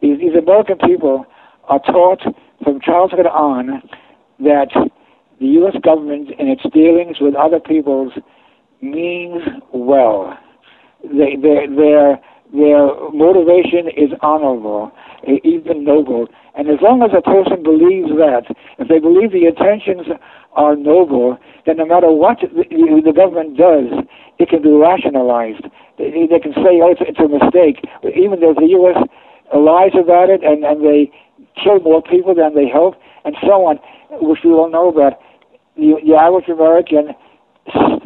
C: These, these American people are taught from childhood on that the U.S. government in its dealings with other peoples means well. They, their, their, their motivation is honorable, even noble. And as long as a person believes that, if they believe the intentions are noble, then no matter what the, the government does, it can be rationalized. They, they can say, oh, it's, it's a mistake. Even though the U.S. lies about it and, and they kill more people than they help, and so on, which we all know about the, the average American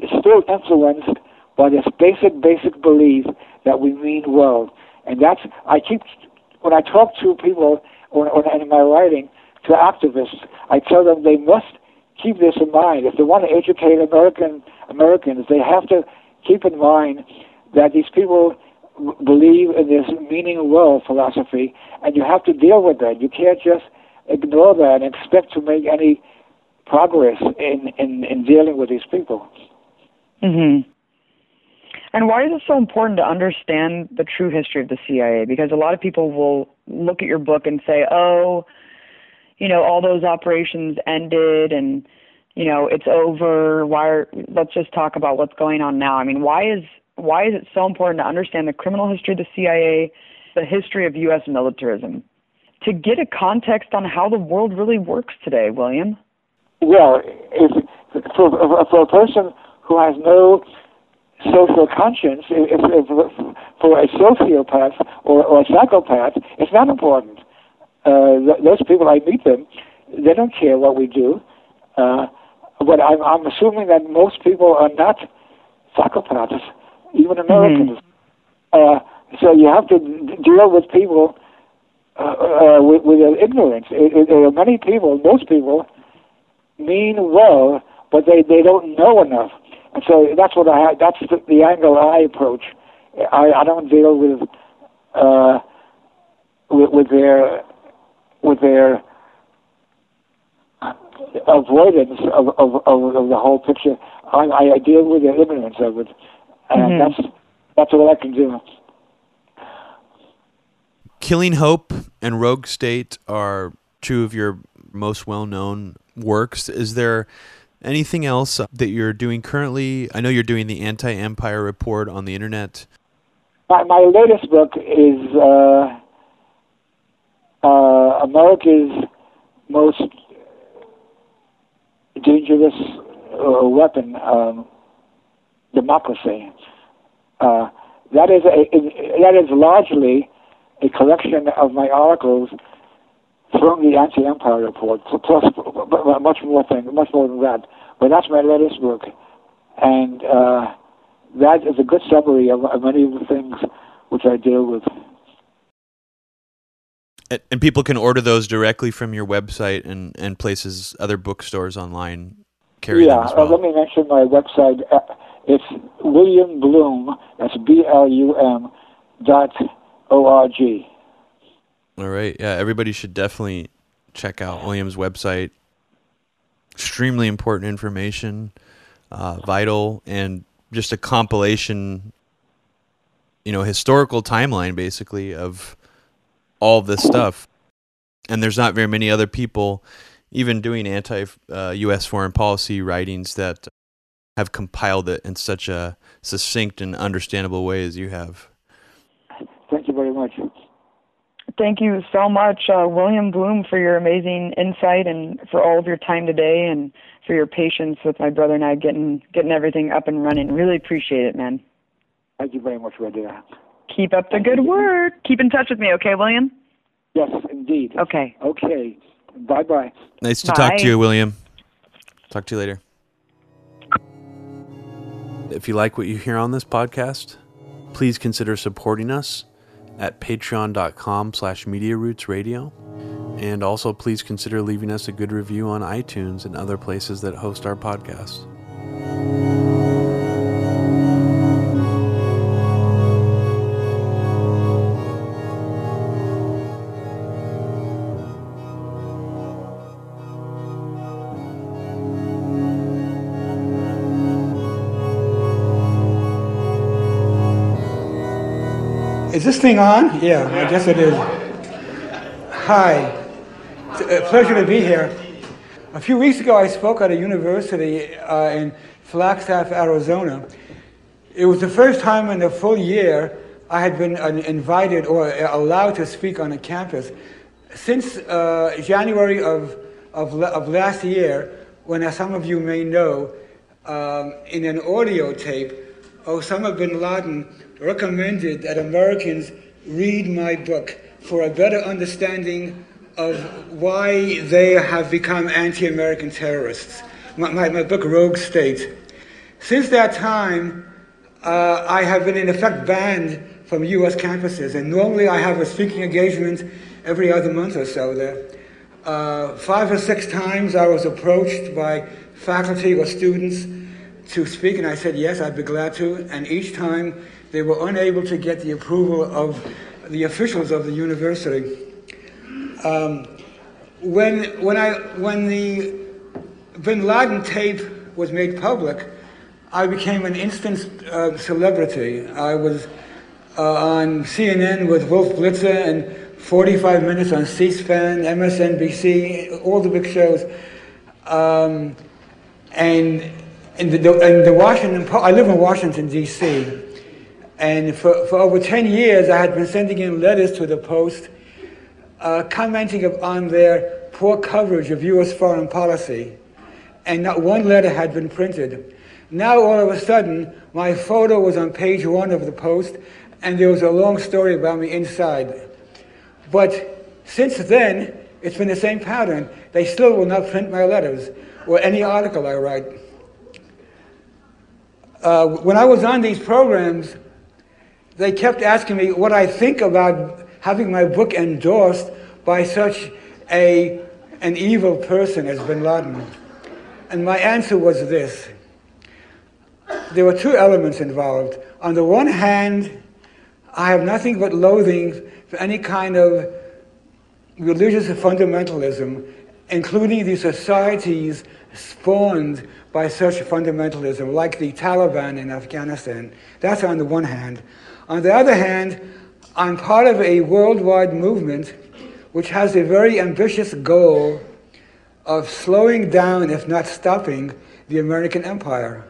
C: is still influenced by this basic, basic belief that we mean well. And that's, I keep, when I talk to people, or, or in my writing, to activists, I tell them they must keep this in mind. If they want to educate American Americans, they have to keep in mind that these people believe in this meaning well philosophy, and you have to deal with that. You can't just ignore that and expect to make any progress in, in, in dealing with these people.
B: hmm And why is it so important to understand the true history of the CIA? Because a lot of people will look at your book and say, oh, you know, all those operations ended and, you know, it's over. Why are, let's just talk about what's going on now. I mean, why is why is it so important to understand the criminal history of the CIA, the history of U.S. militarism, to get a context on how the world really works today, William?
C: well, if for, for a person who has no social conscience, if, if, for a sociopath or, or a psychopath, it's not important. Uh, th- those people, I meet them, they don't care what we do. Uh, but I'm, I'm assuming that most people are not psychopaths, even mm-hmm. Americans. Mm-hmm. Uh, so you have to deal with people uh, uh, with, with their ignorance. It, it, there are many people, most people, mean well, but they, they don't know enough. And so that's what I that's the, the angle I approach. I, I don't deal with uh, with, with their with their avoidance of, of, of, of the whole picture. I, I deal with the ignorance of it, and mm-hmm. that's that's what I can do.
A: Killing Hope and Rogue State are two of your most well known works. Is there anything else that you're doing currently? I know you're doing the Anti Empire Report on the internet.
C: My, my latest book is uh, uh, America's most dangerous uh, weapon, um, democracy. Uh, that is a, that is largely a collection of my articles from the anti-empire report, plus much more thing, much more than that. But that's my latest book, and uh, that is a good summary of, of many of the things which I deal with.
A: And people can order those directly from your website and, and places, other bookstores online carry
C: yeah,
A: them as well.
C: Uh, let me mention my website. Uh, it's William Blum, that's B-L-U-M dot O-R-G.
A: All right. Yeah, everybody should definitely check out William's website. Extremely important information, uh, vital, and just a compilation, you know, historical timeline basically of all this stuff. And there's not very many other people even doing anti uh, US foreign policy writings that have compiled it in such a succinct and understandable way as you have.
C: Thank you very much.
B: Thank you so much, uh, William Blum, for your amazing insight and for all of your time today and for your patience with my brother and I getting getting everything up and running. Really appreciate it, man.
C: Thank you very much, Radha.
B: Keep up the good work. Keep in touch with me, okay, William?
C: Yes, indeed.
B: Okay.
C: Okay. Bye bye.
A: Nice to talk to you, William. Talk to you later. If you like what you hear on this podcast, please consider supporting us at patreon.com slash media roots radio and also please consider leaving us a good review on itunes and other places that host our podcast
D: Is this thing on? Yeah, I guess it is. Hi. It's a pleasure to be here. A few weeks ago, I spoke at a university uh, in Flagstaff, Arizona. It was the first time in a full year I had been uh, invited or allowed to speak on a campus. Since uh, January of, of, of, last year, when, as some of you may know, um, in an audio tape, Osama bin Laden recommended that Americans read my book for a better understanding of why they have become anti American terrorists. My, my, my, book, Rogue State. Since that time, uh, I have been in effect banned from US campuses, and normally I have a speaking engagement every other month or so there. Uh, five or six times I was approached by faculty or students to speak, and I said yes, I'd be glad to, and each time they were unable to get the approval of the officials of the university. Um, when, when, I, when the bin Laden tape was made public, I became an instant uh, celebrity. I was uh, on CNN with Wolf Blitzer and 45 Minutes on C-SPAN, MSNBC, all the big shows. Um, and in the, in the Washington, I live in Washington, D.C., and for, for over 10 years, I had been sending in letters to the Post uh, commenting on their poor coverage of U.S. foreign policy. And not one letter had been printed. Now, all of a sudden, my photo was on page one of the Post, and there was a long story about me inside. But since then, it's been the same pattern. They still will not print my letters or any article I write. Uh, when I was on these programs, they kept asking me what I think about having my book endorsed by such a, an evil person as bin Laden. And my answer was this. There were two elements involved. On the one hand, I have nothing but loathing for any kind of religious fundamentalism, including the societies spawned by such fundamentalism, like the Taliban in Afghanistan. That's on the one hand. On the other hand, I'm part of a worldwide movement which has a very ambitious goal of slowing down, if not stopping, the American empire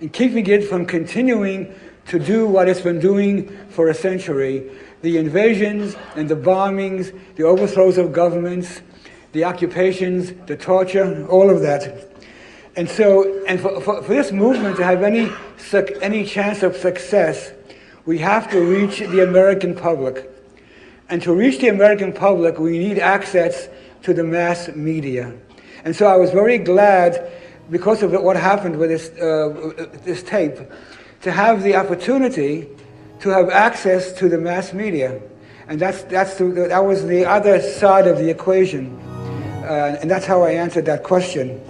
D: and keeping it from continuing to do what it's been doing for a century the invasions and the bombings, the overthrows of governments, the occupations, the torture, all of that. And so, and for, for, for this movement to have any, any chance of success, we have to reach the American public. And to reach the American public, we need access to the mass media. And so I was very glad, because of what happened with this, uh, this tape, to have the opportunity to have access to the mass media. And that's, that's the, that was the other side of the equation. Uh, and that's how I answered that question.